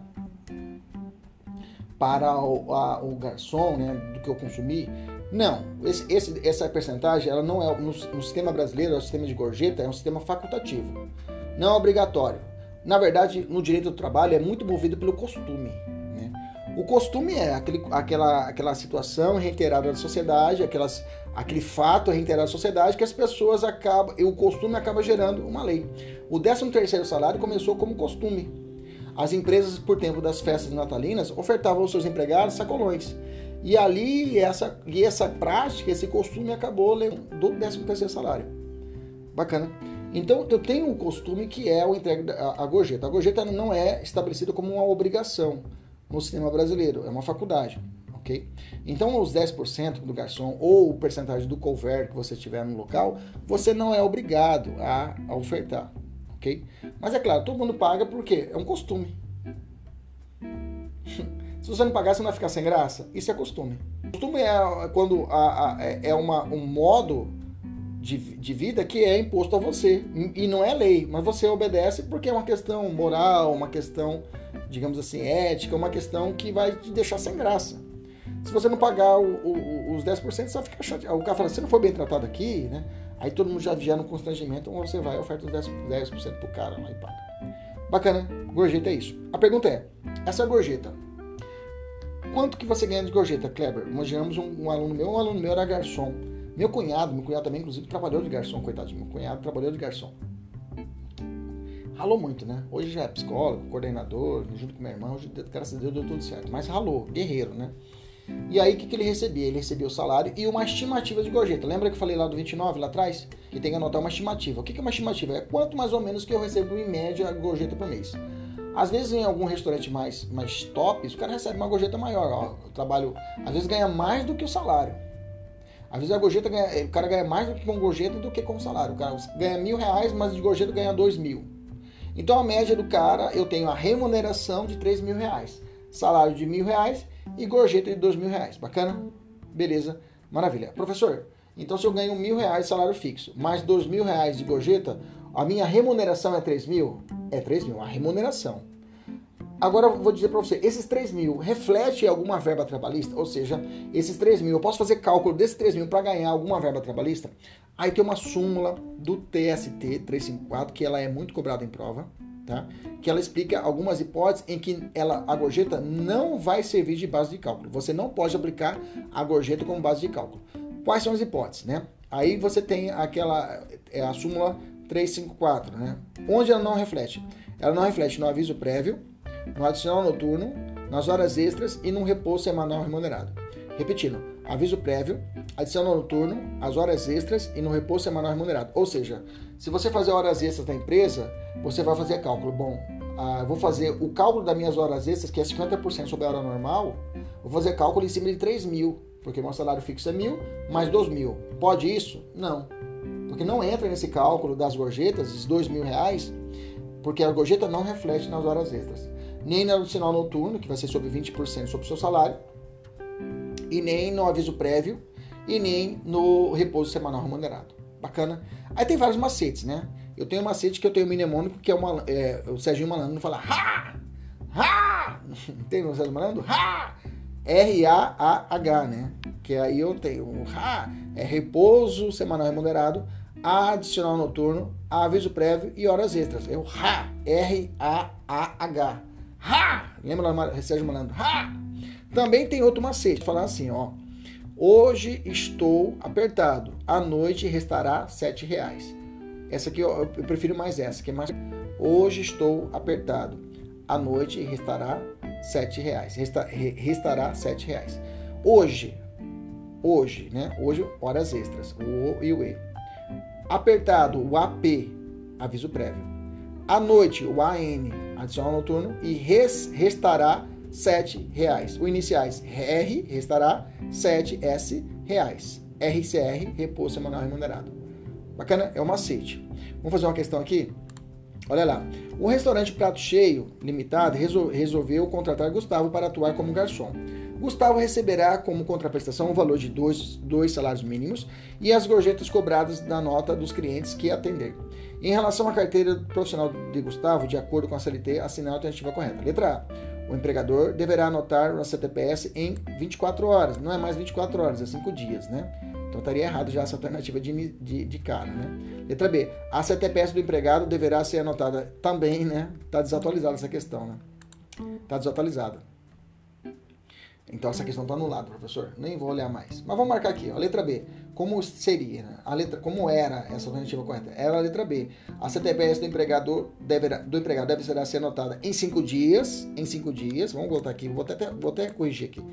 para o, a, o garçom, né, do que eu consumi. Não, esse, esse, essa percentagem, ela não é no, no sistema brasileiro, é o sistema de gorjeta, é um sistema facultativo, não é obrigatório. Na verdade, no direito do trabalho é muito movido pelo costume. O costume é aquele, aquela, aquela situação reiterada da sociedade, aquelas, aquele fato reiterado da sociedade que as pessoas acabam, e o costume acaba gerando uma lei. O 13 terceiro salário começou como costume, as empresas, por tempo das festas natalinas, ofertavam aos seus empregados sacolões. E ali, essa, e essa prática, esse costume acabou do 13 terceiro salário. Bacana. Então, eu tenho um costume que é o entregue a, a gorjeta. A gorjeta não é estabelecida como uma obrigação no sistema brasileiro, é uma faculdade, ok? Então, os 10% do garçom ou o percentagem do couvert que você tiver no local, você não é obrigado a, a ofertar ok? Mas é claro, todo mundo paga porque é um costume. Se você não pagar, você não vai ficar sem graça? Isso é costume. Costume é quando a, a, é, é uma, um modo de, de vida que é imposto a você. E não é lei, mas você obedece porque é uma questão moral, uma questão, digamos assim, ética, uma questão que vai te deixar sem graça. Se você não pagar o, o, os 10%, você vai ficar chateado. O cara fala, você não foi bem tratado aqui, né? Aí todo mundo já vier no constrangimento, ou você vai e oferta os 10%, 10 pro cara lá e paga. Bacana, gorjeta é isso. A pergunta é, essa gorjeta, quanto que você ganha de gorjeta, Kleber? Imaginamos um, um aluno meu, um aluno meu era garçom. Meu cunhado, meu cunhado também, inclusive, trabalhou de garçom, coitado meu cunhado, trabalhou de garçom. Ralou muito, né? Hoje já é psicólogo, coordenador, junto com meu irmão, graças a Deus deu tudo certo. Mas ralou, guerreiro, né? E aí o que, que ele recebia? Ele recebia o salário e uma estimativa de gorjeta. Lembra que eu falei lá do 29 lá atrás? Que tem que anotar uma estimativa. O que, que é uma estimativa? É quanto mais ou menos que eu recebo em média gorjeta por mês. Às vezes em algum restaurante mais, mais top, o cara recebe uma gorjeta maior. Ó, o trabalho às vezes ganha mais do que o salário. Às vezes a gorjeta ganha, o cara ganha mais do que com gorjeta do que com salário. O cara ganha mil reais, mas de gorjeta ganha dois mil. Então a média do cara, eu tenho a remuneração de três mil reais. Salário de mil reais e gorjeta de dois mil reais. Bacana? Beleza, maravilha. Professor, então se eu ganho mil reais de salário fixo, mais dois mil reais de gorjeta, a minha remuneração é três mil? É três mil, a remuneração. Agora eu vou dizer para você, esses 3 mil reflete alguma verba trabalhista? Ou seja, esses 3 mil, eu posso fazer cálculo desses 3 mil para ganhar alguma verba trabalhista? Aí tem uma súmula do TST 354, que ela é muito cobrada em prova, tá? que ela explica algumas hipóteses em que ela, a gorjeta não vai servir de base de cálculo. Você não pode aplicar a gorjeta como base de cálculo. Quais são as hipóteses? Né? Aí você tem aquela, é a súmula 354, né? onde ela não reflete. Ela não reflete no aviso prévio, no adicional noturno, nas horas extras e no repouso semanal remunerado. Repetindo, aviso prévio, adicional noturno, as horas extras e no repouso semanal remunerado. Ou seja, se você fazer horas extras da empresa, você vai fazer cálculo. Bom, ah, vou fazer o cálculo das minhas horas extras, que é 50% sobre a hora normal, vou fazer cálculo em cima de 3 mil, porque meu salário fixo é mil, mais 2 mil. Pode isso? Não. Porque não entra nesse cálculo das gorjetas, esses 2 mil reais, porque a gorjeta não reflete nas horas extras. Nem no adicional noturno, que vai ser sobre 20% sobre o seu salário, e nem no aviso prévio, e nem no repouso semanal remunerado. Bacana? Aí tem vários macetes, né? Eu tenho um macete que eu tenho um mnemônico que é, uma, é o Serginho Malandro fala ha! Ha! Tem o Serginho Malandro? Ha! R-A-A-H, né? Que aí eu tenho o ha, é repouso semanal remunerado, adicional noturno, aviso prévio e horas extras. É o ha, R-A-A-H. Ha! Lembra lá, Sérgio Malandro? Ha! Também tem outro macete, falar assim, ó. Hoje estou apertado, à noite restará sete reais. Essa aqui eu, eu prefiro mais essa, que é mais. Hoje estou apertado, à noite restará sete reais. Resta, restará sete reais. Hoje, hoje, né? Hoje horas extras, o o e o e. Apertado, o AP, aviso prévio. À noite, o AN, adicional noturno. E res, restará 7 reais. O iniciais R, restará 7 S reais. RCR, repouso semanal remunerado. Bacana? É o macete. Vamos fazer uma questão aqui? Olha lá. O restaurante Prato Cheio Limitado resolveu contratar Gustavo para atuar como garçom. Gustavo receberá como contraprestação o valor de dois, dois salários mínimos e as gorjetas cobradas da nota dos clientes que atender. Em relação à carteira profissional de Gustavo, de acordo com a CLT, assinar a alternativa correta. Letra A. O empregador deverá anotar o CTPS em 24 horas. Não é mais 24 horas, é 5 dias, né? Então estaria errado já essa alternativa de, de, de cara, né? Letra B. A CTPS do empregado deverá ser anotada também, né? Está desatualizada essa questão, né? Está desatualizada. Então essa questão está anulada, professor. Nem vou olhar mais. Mas vamos marcar aqui, ó, letra B. Como seria? Né? A letra, como era essa alternativa correta? Era a letra B. A CTPS do empregador deverá, do empregado deve ser anotada em cinco dias. Em cinco dias. Vamos voltar aqui. Vou até, vou até corrigir aqui.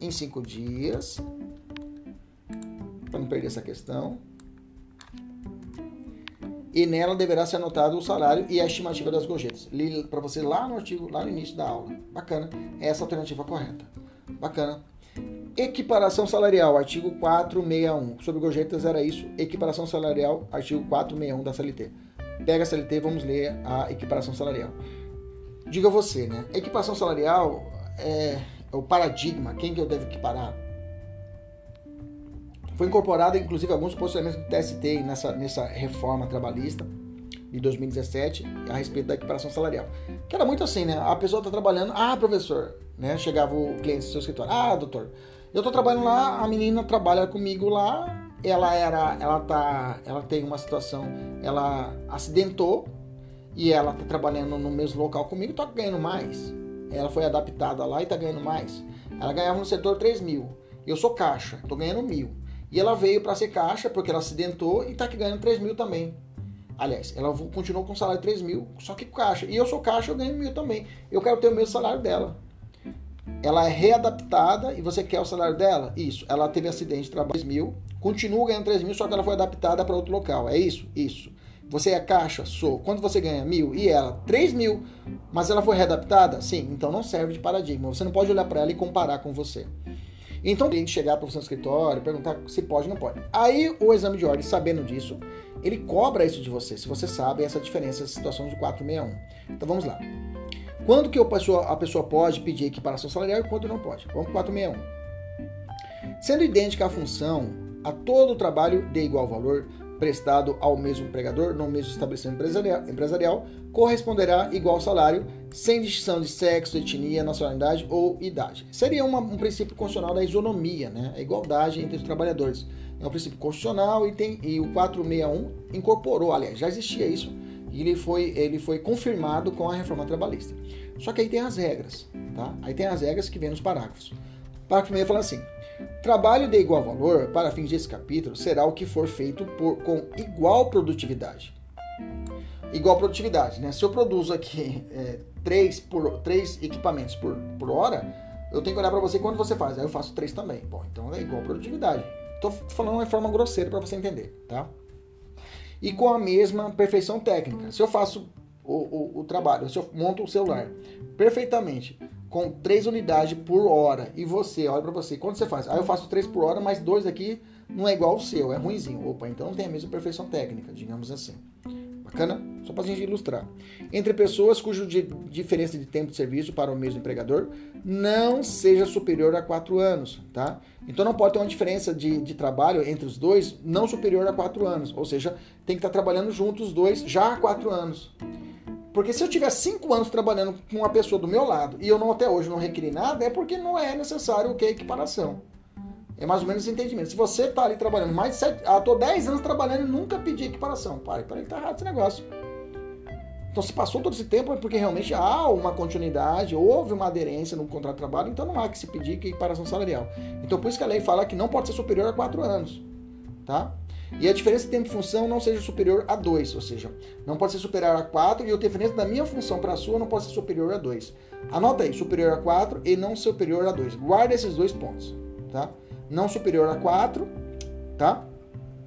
Em cinco dias. Para não perder essa questão. E nela deverá ser anotado o salário e a estimativa das gorjetas. Para você lá no artigo, lá no início da aula. Bacana. É essa a alternativa correta. Bacana. Equiparação salarial, artigo 461. Sobre gorjetas era isso. Equiparação salarial, artigo 461 da CLT. Pega a CLT, vamos ler a equiparação salarial. Diga você, né? Equiparação salarial é, é o paradigma. Quem que eu devo equiparar? Foi incorporado, inclusive, alguns posicionamentos do TST nessa, nessa reforma trabalhista de 2017 a respeito da equiparação salarial. Que era muito assim, né? A pessoa está trabalhando, ah, professor, né? Chegava o cliente do seu escritório, ah, doutor, eu estou trabalhando lá, a menina trabalha comigo lá, ela era, ela tá, ela tem uma situação, ela acidentou e ela está trabalhando no mesmo local comigo, está ganhando mais. Ela foi adaptada lá e está ganhando mais. Ela ganhava no setor 3 mil. Eu sou caixa, estou ganhando mil. E ela veio para ser caixa porque ela acidentou e está ganhando 3 mil também. Aliás, ela continuou com salário de 3 mil, só que caixa. E eu sou caixa, eu ganho mil também. Eu quero ter o mesmo salário dela. Ela é readaptada e você quer o salário dela? Isso. Ela teve acidente, trabalha 3 mil, continua ganhando 3 mil, só que ela foi adaptada para outro local. É isso? Isso. Você é caixa? Sou. Quanto você ganha? Mil. E ela? 3 mil. Mas ela foi readaptada? Sim. Então não serve de paradigma. Você não pode olhar para ela e comparar com você. Então, o cliente chegar para você no escritório, perguntar se pode ou não pode. Aí, o exame de ordem, sabendo disso, ele cobra isso de você, se você sabe essa diferença, essa situação do 461. Então, vamos lá. Quando que a pessoa, pode pedir equiparação salarial e quando não pode? Vamos para 461. Sendo idêntica a função a todo o trabalho de igual valor, prestado ao mesmo empregador no mesmo estabelecimento empresarial, empresarial corresponderá igual salário, sem distinção de sexo, etnia, nacionalidade ou idade. Seria uma, um princípio constitucional da isonomia, né? a igualdade entre os trabalhadores. É um princípio constitucional e, tem, e o 461 incorporou, aliás, já existia isso, e ele foi, ele foi confirmado com a reforma trabalhista. Só que aí tem as regras, tá? Aí tem as regras que vem nos parágrafos. Parágrafo primeiro fala assim: Trabalho de igual valor, para fins desse capítulo, será o que for feito por, com igual produtividade. Igual produtividade, né? Se eu produzo aqui é, três, por, três equipamentos por, por hora, eu tenho que olhar para você quando você faz. Aí eu faço três também. Bom, então é igual produtividade. Estou falando uma forma grosseira para você entender, tá? E com a mesma perfeição técnica. Se eu faço o, o, o trabalho, se eu monto o celular perfeitamente com três unidades por hora. E você, olha para você, quando você faz? Aí eu faço três por hora, mas dois aqui não é igual ao seu, é ruimzinho. Opa, então não tem a mesma perfeição técnica, digamos assim. Bacana? Só para a gente ilustrar. Entre pessoas cuja diferença de tempo de serviço para o mesmo empregador não seja superior a quatro anos, tá? Então não pode ter uma diferença de, de trabalho entre os dois não superior a quatro anos. Ou seja, tem que estar trabalhando juntos os dois já há quatro anos. Porque se eu tiver cinco anos trabalhando com uma pessoa do meu lado e eu não até hoje não requeri nada, é porque não é necessário o que é equiparação. É mais ou menos esse entendimento. Se você está ali trabalhando mais de sete. Ah, tô 10 anos trabalhando e nunca pedi equiparação. Pare, peraí, tá errado esse negócio. Então, se passou todo esse tempo é porque realmente há uma continuidade, houve uma aderência no contrato de trabalho, então não há que se pedir equiparação salarial. Então, por isso que a lei fala que não pode ser superior a 4 anos. Tá? e a diferença de tempo de função não seja superior a 2, ou seja, não pode ser superior a 4 e a diferença da minha função para a sua não pode ser superior a 2. Anota aí, superior a 4 e não superior a 2. Guarda esses dois pontos, tá? Não superior a 4, tá?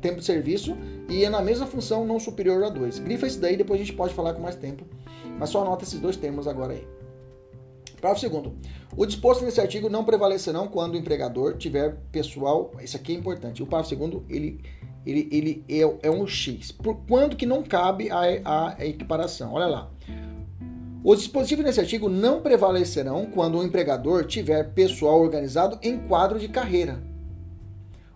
Tempo de serviço e é na mesma função não superior a 2. Grifa isso daí, depois a gente pode falar com mais tempo. Mas só anota esses dois termos agora aí. Parágrafo segundo. O disposto nesse artigo não prevalecerão quando o empregador tiver pessoal. Isso aqui é importante. O parágrafo segundo ele, ele, ele é, é um X. Por quando que não cabe a, a equiparação? Olha lá. Os dispositivos nesse artigo não prevalecerão quando o empregador tiver pessoal organizado em quadro de carreira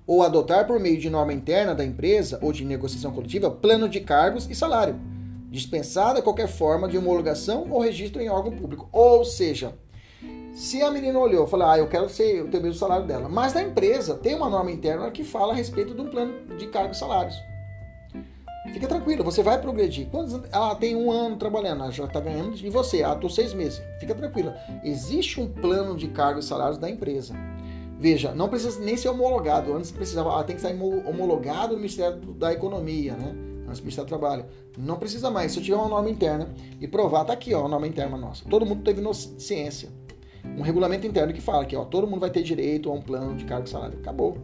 ou adotar por meio de norma interna da empresa ou de negociação coletiva plano de cargos e salário, dispensada qualquer forma de homologação ou registro em órgão público. Ou seja, se a menina olhou e falou, ah, eu quero ser, ter o mesmo salário dela, mas na empresa tem uma norma interna que fala a respeito de um plano de cargos e salários. Fica tranquilo, você vai progredir. Quando ela tem um ano trabalhando, ela já está ganhando, e você, ah, estou seis meses. Fica tranquila. Existe um plano de cargos e salários da empresa. Veja, não precisa nem ser homologado. Antes precisava, ah, tem que estar homologado no Ministério da Economia, né? Antes do Ministério do Trabalho. Não precisa mais. Se eu tiver uma norma interna e provar, tá aqui, ó, a norma interna nossa. Todo mundo teve ciência. Um regulamento interno que fala que, ó, todo mundo vai ter direito a um plano de cargo e salário. Acabou.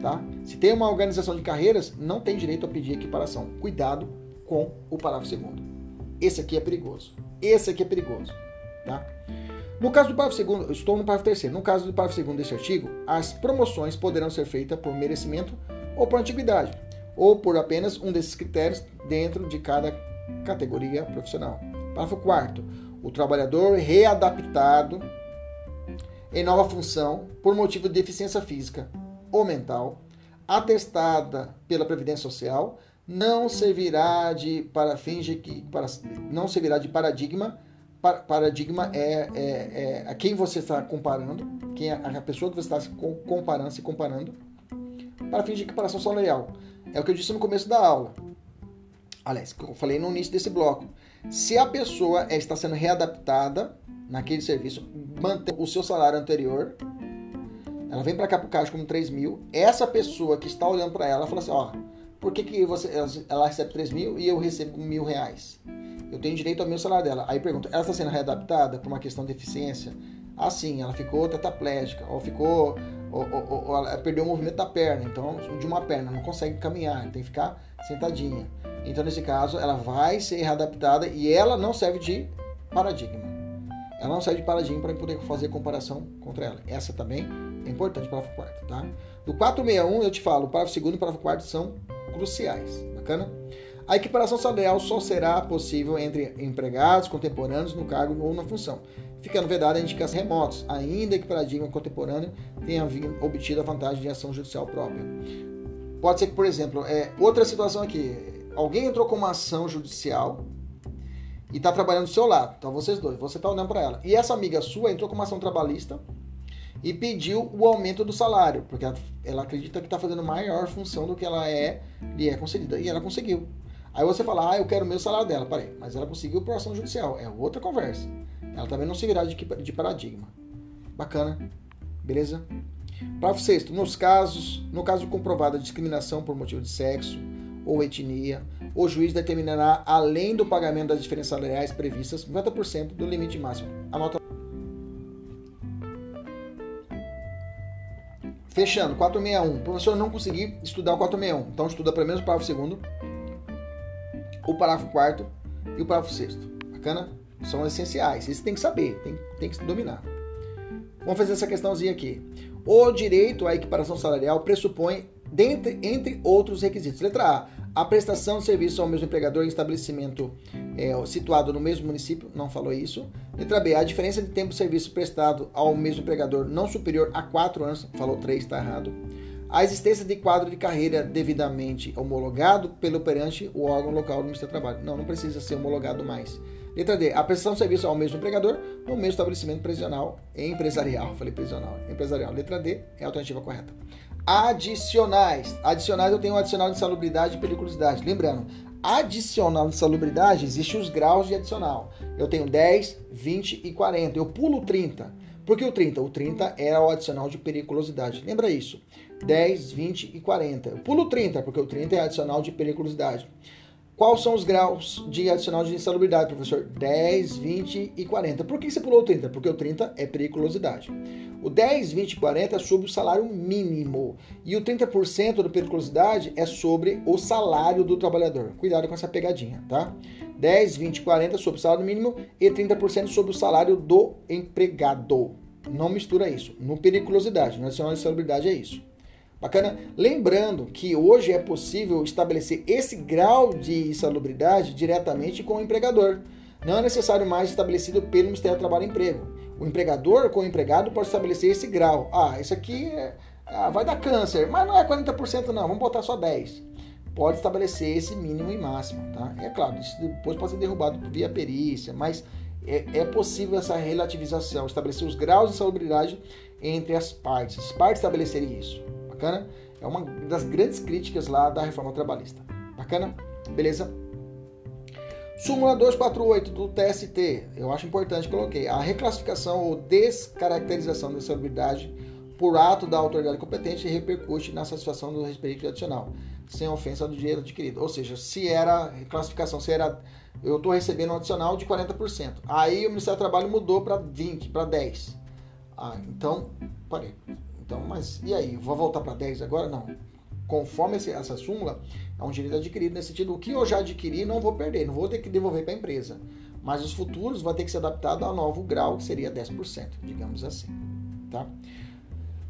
Tá? Se tem uma organização de carreiras, não tem direito a pedir equiparação. Cuidado com o parágrafo segundo. Esse aqui é perigoso. Esse aqui é perigoso, tá? No caso do parágrafo segundo, estou no parágrafo terceiro. No caso do parágrafo segundo deste artigo, as promoções poderão ser feitas por merecimento ou por antiguidade, ou por apenas um desses critérios dentro de cada categoria profissional. Parágrafo quarto, o trabalhador readaptado em nova função por motivo de deficiência física ou mental, atestada pela Previdência Social, não servirá de para fins de que para, não servirá de paradigma. Paradigma é, é, é, a quem você está comparando, quem é a pessoa que você está comparando, se comparando, para fins de equiparação salarial. É o que eu disse no começo da aula. Aliás, eu falei no início desse bloco. Se a pessoa está sendo readaptada naquele serviço, mantém o seu salário anterior, ela vem para cá pro caixa com 3 mil. Essa pessoa que está olhando para ela fala assim: ó, por que, que você, ela recebe 3 mil e eu recebo mil reais? Eu tenho direito ao meu salário dela. Aí pergunta: ela está sendo readaptada por uma questão de eficiência? Ah, sim, ela ficou tetraplégica, ou ficou. Ou, ou, ou, ela perdeu o movimento da perna, então de uma perna, não consegue caminhar, tem que ficar sentadinha. Então, nesse caso, ela vai ser readaptada e ela não serve de paradigma. Ela não serve de paradigma para poder fazer comparação contra ela. Essa também é importante, parágrafo 4 tá? Do 461 eu te falo, o parágrafo 2 e o parágrafo 4 são cruciais. Bacana? A equiparação salarial só será possível entre empregados contemporâneos no cargo ou na função, ficando vedada a indicação remotos, ainda que o paradigma contemporâneo tenha obtido a vantagem de ação judicial própria. Pode ser que, por exemplo, é, outra situação aqui, alguém entrou com uma ação judicial e está trabalhando do seu lado, então vocês dois, você está olhando para ela, e essa amiga sua entrou com uma ação trabalhista e pediu o aumento do salário, porque ela, ela acredita que está fazendo maior função do que ela é lhe é concedida. E ela conseguiu. Aí você fala, ah, eu quero o meu salário dela. Parei, mas ela conseguiu por ação judicial. É outra conversa. Ela também não seguirá de, de paradigma. Bacana. Beleza? Parágrafo sexto. Nos casos, no caso comprovada discriminação por motivo de sexo ou etnia, o juiz determinará, além do pagamento das diferenças salariais previstas, 50% do limite máximo. Anota Fechando, 461. O professor não conseguiu estudar o 461. Então estuda menos o parágrafo segundo, o parágrafo quarto e o parágrafo sexto. Bacana? São essenciais. Isso tem que saber, tem, tem que dominar. Vamos fazer essa questãozinha aqui. O direito à equiparação salarial pressupõe, dentre, entre outros requisitos. Letra A a prestação de serviço ao mesmo empregador em estabelecimento é, situado no mesmo município, não falou isso. Letra B, a diferença de tempo de serviço prestado ao mesmo empregador não superior a 4 anos, falou 3, está errado. A existência de quadro de carreira devidamente homologado pelo perante o órgão local do Ministério do Trabalho. Não, não precisa ser homologado mais. Letra D, a prestação de serviço ao mesmo empregador no mesmo estabelecimento prisional empresarial. Falei prisional, empresarial. Letra D é a alternativa correta adicionais. Adicionais eu tenho um adicional de salubridade e periculosidade. Lembrando, adicional de salubridade existe os graus de adicional. Eu tenho 10, 20 e 40. Eu pulo 30. Por que o 30? O 30 é o adicional de periculosidade. Lembra isso? 10, 20 e 40. Eu pulo 30 porque o 30 é adicional de periculosidade. Quais são os graus de adicional de insalubridade, professor? 10, 20 e 40. Por que você pulou o 30? Porque o 30 é periculosidade. O 10, 20 e 40 é sobre o salário mínimo. E o 30% da periculosidade é sobre o salário do trabalhador. Cuidado com essa pegadinha, tá? 10, 20 e 40 sobre o salário mínimo e 30% sobre o salário do empregado. Não mistura isso. No periculosidade, no adicional de insalubridade é isso. Bacana? Lembrando que hoje é possível estabelecer esse grau de insalubridade diretamente com o empregador. Não é necessário mais estabelecido pelo Ministério do Trabalho e Emprego. O empregador com o empregado pode estabelecer esse grau. Ah, isso aqui é, ah, vai dar câncer, mas não é 40% não, vamos botar só 10%. Pode estabelecer esse mínimo e máximo, tá? É claro, isso depois pode ser derrubado via perícia, mas é, é possível essa relativização, estabelecer os graus de salubridade entre as partes. As partes estabelecerem isso. Bacana? É uma das grandes críticas lá da reforma trabalhista. Bacana? Beleza? Súmula 248 do TST, eu acho importante, coloquei. A reclassificação ou descaracterização da salubridade por ato da autoridade competente repercute na satisfação do respeito adicional, sem ofensa do dinheiro adquirido. Ou seja, se era reclassificação, se era eu estou recebendo um adicional de 40%. Aí o Ministério do Trabalho mudou para 20, para 10. Ah, então, parei. Então, mas e aí? Vou voltar para 10 agora? Não. Conforme esse, essa súmula, é um direito adquirido nesse sentido. O que eu já adquiri, não vou perder, não vou ter que devolver para a empresa. Mas os futuros vão ter que ser adaptados ao novo grau, que seria 10%, digamos assim. Tá?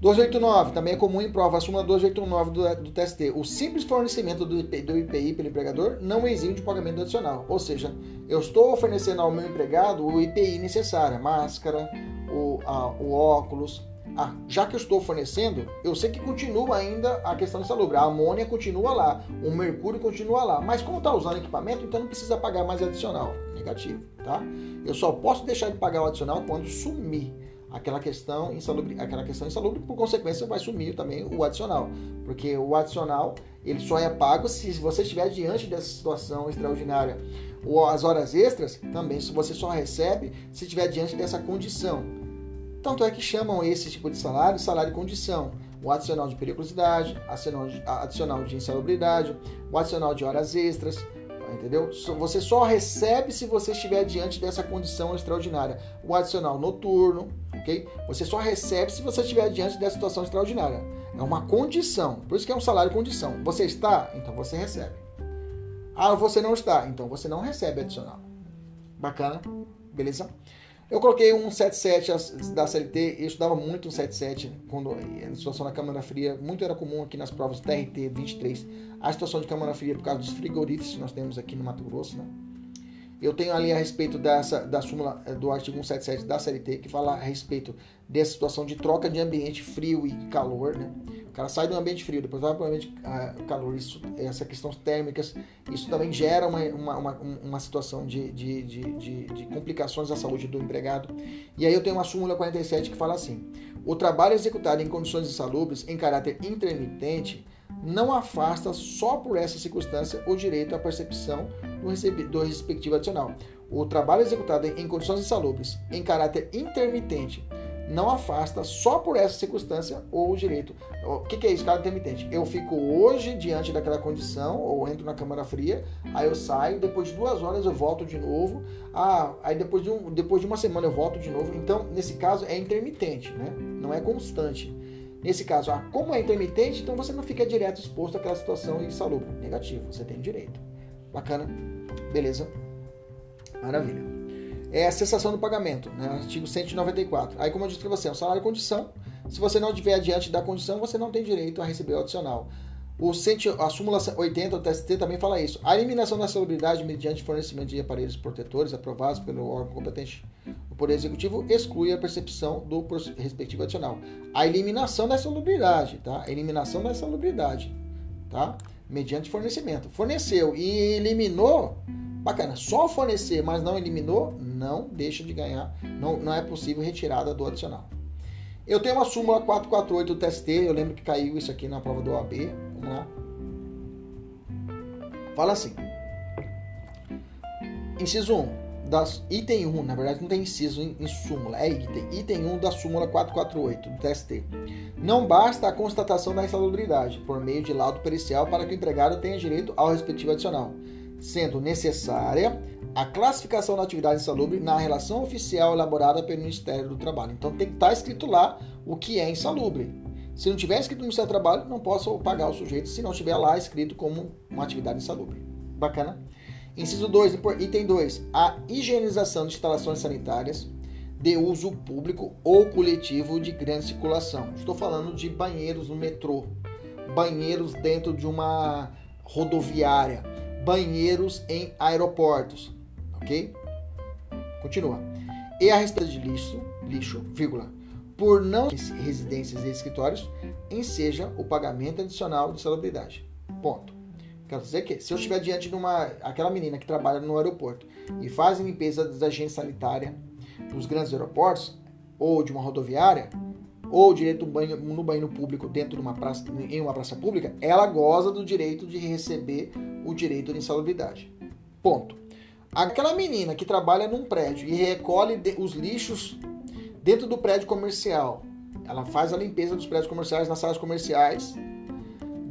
289, também é comum em prova, a súmula 289 do, do TST. O simples fornecimento do IPI, do IPI pelo empregador não exige de pagamento adicional. Ou seja, eu estou oferecendo ao meu empregado o IPI necessário, a máscara, o, a, o óculos, ah, já que eu estou fornecendo, eu sei que continua ainda a questão insalubre. A amônia continua lá, o mercúrio continua lá. Mas como está usando equipamento, então não precisa pagar mais adicional. Negativo, tá? Eu só posso deixar de pagar o adicional quando sumir aquela questão insalubre, aquela questão insalubre, por consequência vai sumir também o adicional, porque o adicional ele só é pago se você estiver diante dessa situação extraordinária. Ou as horas extras também se você só recebe se estiver diante dessa condição. Tanto é que chamam esse tipo de salário salário condição. O adicional de periculosidade, adicional de, adicional de insalubridade, o adicional de horas extras, entendeu? Você só recebe se você estiver diante dessa condição extraordinária. O adicional noturno, ok? Você só recebe se você estiver diante dessa situação extraordinária. É uma condição, por isso que é um salário condição. Você está, então você recebe. Ah, você não está, então você não recebe adicional. Bacana? Beleza? Eu coloquei um 77 da CLT, eu estudava muito um 77 quando a situação da Câmara Fria, muito era comum aqui nas provas TRT 23, a situação de Câmara Fria por causa dos frigoríficos que nós temos aqui no Mato Grosso, né? Eu tenho ali a respeito dessa, da súmula eh, do artigo 177 da CLT, que fala a respeito dessa situação de troca de ambiente frio e calor, né? O cara sai do ambiente frio, depois vai para o ambiente ah, calor, isso, essa questão térmicas, isso também gera uma, uma, uma, uma situação de, de, de, de, complicações à saúde do empregado. E aí eu tenho uma súmula 47 que fala assim: o trabalho executado em condições insalubres em caráter intermitente não afasta só por essa circunstância o direito à percepção do, do respectivo adicional. O trabalho executado em condições insalubres, em caráter intermitente, não afasta só por essa circunstância o direito. O que, que é isso, caráter intermitente? Eu fico hoje diante daquela condição, ou entro na câmara fria, aí eu saio, depois de duas horas eu volto de novo, ah, aí depois de, um, depois de uma semana eu volto de novo. Então, nesse caso, é intermitente, né? não é constante. Nesse caso, ah, como é intermitente, então você não fica direto exposto àquela situação insalubre. Negativo, você tem direito. Bacana? Beleza? Maravilha. É a cessação do pagamento, né? artigo 194. Aí, como eu disse para você, é um salário condição. Se você não estiver diante da condição, você não tem direito a receber o adicional. O a súmula 80 do TST também fala isso. A eliminação da salubridade mediante fornecimento de aparelhos protetores aprovados pelo órgão competente do Poder Executivo exclui a percepção do respectivo adicional. A eliminação da salubridade, tá? A eliminação da salubridade, tá? Mediante fornecimento. Forneceu e eliminou, bacana. Só fornecer, mas não eliminou, não deixa de ganhar. Não, não é possível retirada do adicional. Eu tenho uma súmula 448 do TST, eu lembro que caiu isso aqui na prova do OAB. Vamos lá. Fala assim. Inciso 1. Das, item 1, na verdade não tem inciso em, em súmula, é item. Item 1 da súmula 448 do TST. Não basta a constatação da insalubridade por meio de laudo pericial para que o empregado tenha direito ao respectivo adicional. sendo necessária a classificação da atividade insalubre na relação oficial elaborada pelo Ministério do Trabalho. Então tem que estar tá escrito lá o que é insalubre. Se não tiver escrito no Ministério do Trabalho, não posso pagar o sujeito se não tiver lá escrito como uma atividade insalubre. Bacana? Inciso 2, item 2. A higienização de instalações sanitárias de uso público ou coletivo de grande circulação. Estou falando de banheiros no metrô, banheiros dentro de uma rodoviária, banheiros em aeroportos, ok? Continua. E a respeito de lixo, lixo, vírgula, por não residências e escritórios, enseja o pagamento adicional de salubridade. Ponto. Quer dizer que, se eu estiver diante de uma aquela menina que trabalha no aeroporto e faz limpeza da agência sanitária dos grandes aeroportos ou de uma rodoviária ou direito no banho, no banho público dentro de uma praça, em uma praça pública, ela goza do direito de receber o direito de insalubridade. Ponto. Aquela menina que trabalha num prédio e recolhe os lixos dentro do prédio comercial, ela faz a limpeza dos prédios comerciais nas salas comerciais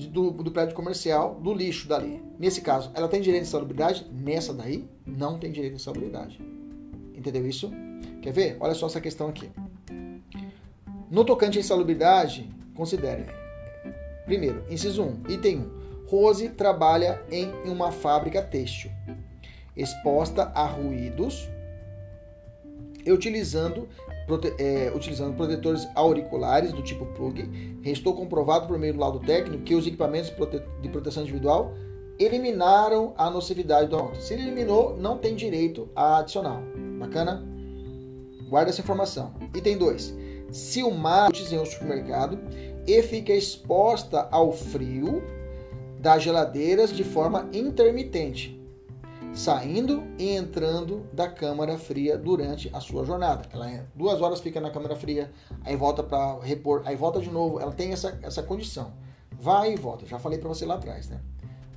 do, do prédio comercial, do lixo dali. Nesse caso, ela tem direito de insalubridade? Nessa daí, não tem direito de insalubridade. Entendeu isso? Quer ver? Olha só essa questão aqui. No tocante à insalubridade, considere. Primeiro, inciso 1, item 1. Rose trabalha em uma fábrica têxtil, exposta a ruídos e utilizando, prote, é, utilizando protetores auriculares do tipo plug. Restou comprovado por meio do laudo técnico que os equipamentos de proteção individual eliminaram a nocividade do auto. Se ele eliminou, não tem direito a adicional. Bacana? Guarda essa informação. Item 2. Se o mar em um supermercado e fica exposta ao frio das geladeiras de forma intermitente, saindo e entrando da câmara fria durante a sua jornada. Ela é, duas horas fica na câmara fria, aí volta para repor, aí volta de novo. Ela tem essa, essa condição. Vai e volta. Já falei para você lá atrás, né?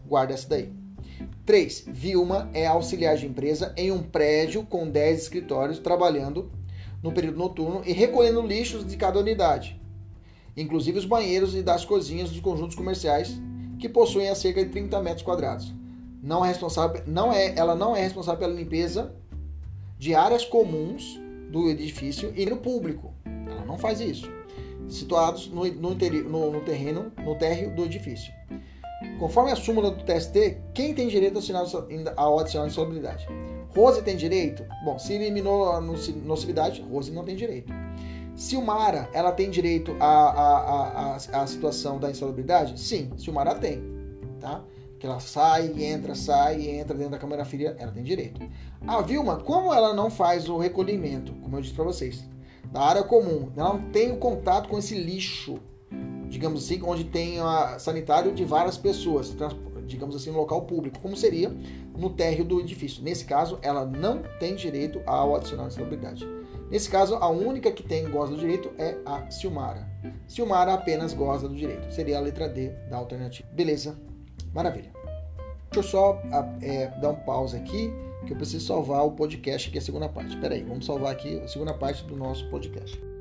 Guarda essa daí. 3. Vilma é auxiliar de empresa em um prédio com 10 escritórios trabalhando no período noturno e recolhendo lixos de cada unidade, inclusive os banheiros e das cozinhas dos conjuntos comerciais que possuem a cerca de 30 metros quadrados. Não é responsável, não é, ela não é responsável pela limpeza de áreas comuns do edifício e no público. Ela não faz isso. Situados no, no, no, no terreno, no térreo do edifício. Conforme a súmula do TST, quem tem direito ao adicional de solubilidade? Rose tem direito? Bom, se eliminou a nocividade, Rose não tem direito. Silmara, ela tem direito à, à, à, à situação da insalubridade? Sim, Silmara tem, tá? Que ela sai, entra, sai, entra dentro da câmara fria, ela tem direito. A Vilma, como ela não faz o recolhimento, como eu disse para vocês, da área comum, ela não tem o contato com esse lixo, digamos assim, onde tem a sanitário de várias pessoas, digamos assim, no local público, como seria no térreo do edifício. Nesse caso, ela não tem direito ao adicional de salubridade. Nesse caso, a única que tem goza do direito é a Silmara. Silmara apenas goza do direito. Seria a letra D da alternativa. Beleza? Maravilha. Deixa eu só é, dar um pause aqui, que eu preciso salvar o podcast, que é a segunda parte. Espera aí, vamos salvar aqui a segunda parte do nosso podcast.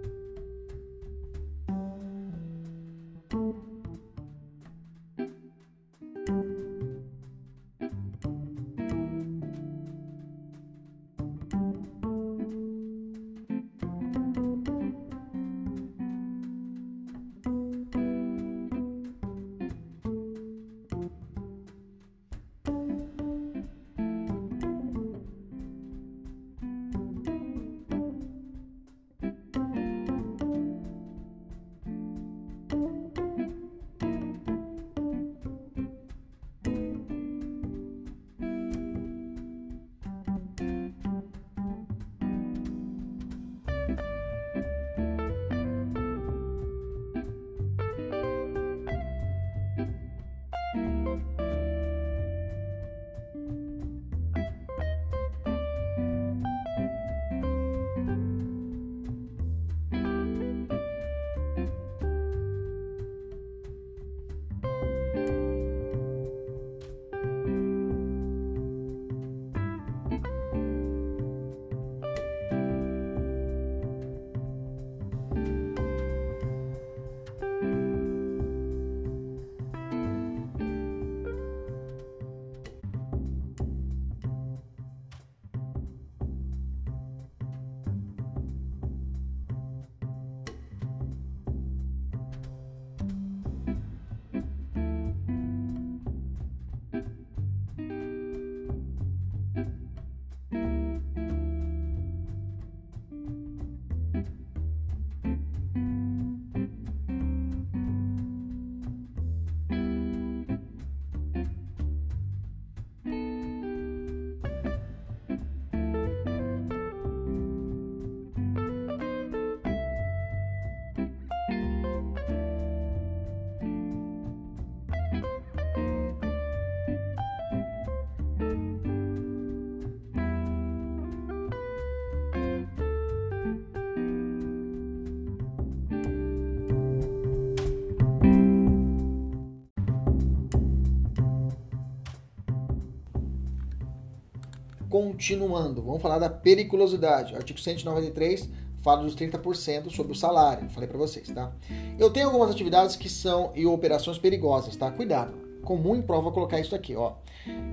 Continuando. Vamos falar da periculosidade. O artigo 193 fala dos 30% sobre o salário. Falei para vocês, tá? Eu tenho algumas atividades que são e operações perigosas, tá? Cuidado. Comum em prova colocar isso aqui, ó.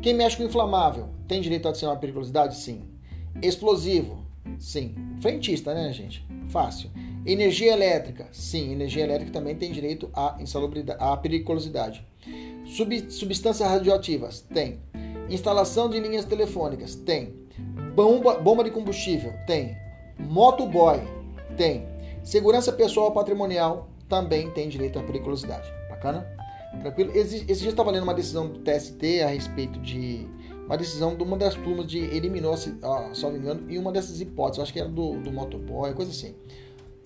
Quem mexe com inflamável tem direito a adicionar periculosidade? Sim. Explosivo? Sim. Frentista, né, gente? Fácil. Energia elétrica? Sim, energia elétrica também tem direito à insalubridade, à periculosidade. Sub, substâncias radioativas? Tem. Instalação de linhas telefônicas? Tem. Bomba, bomba de combustível? Tem. Motoboy? Tem. Segurança pessoal patrimonial? Também tem direito à periculosidade. Bacana? Tranquilo? Esse, dia estava lendo uma decisão do TST a respeito de. Uma decisão de uma das turmas de eliminou, se, não me engano, e uma dessas hipóteses, acho que era do, do motoboy, coisa assim.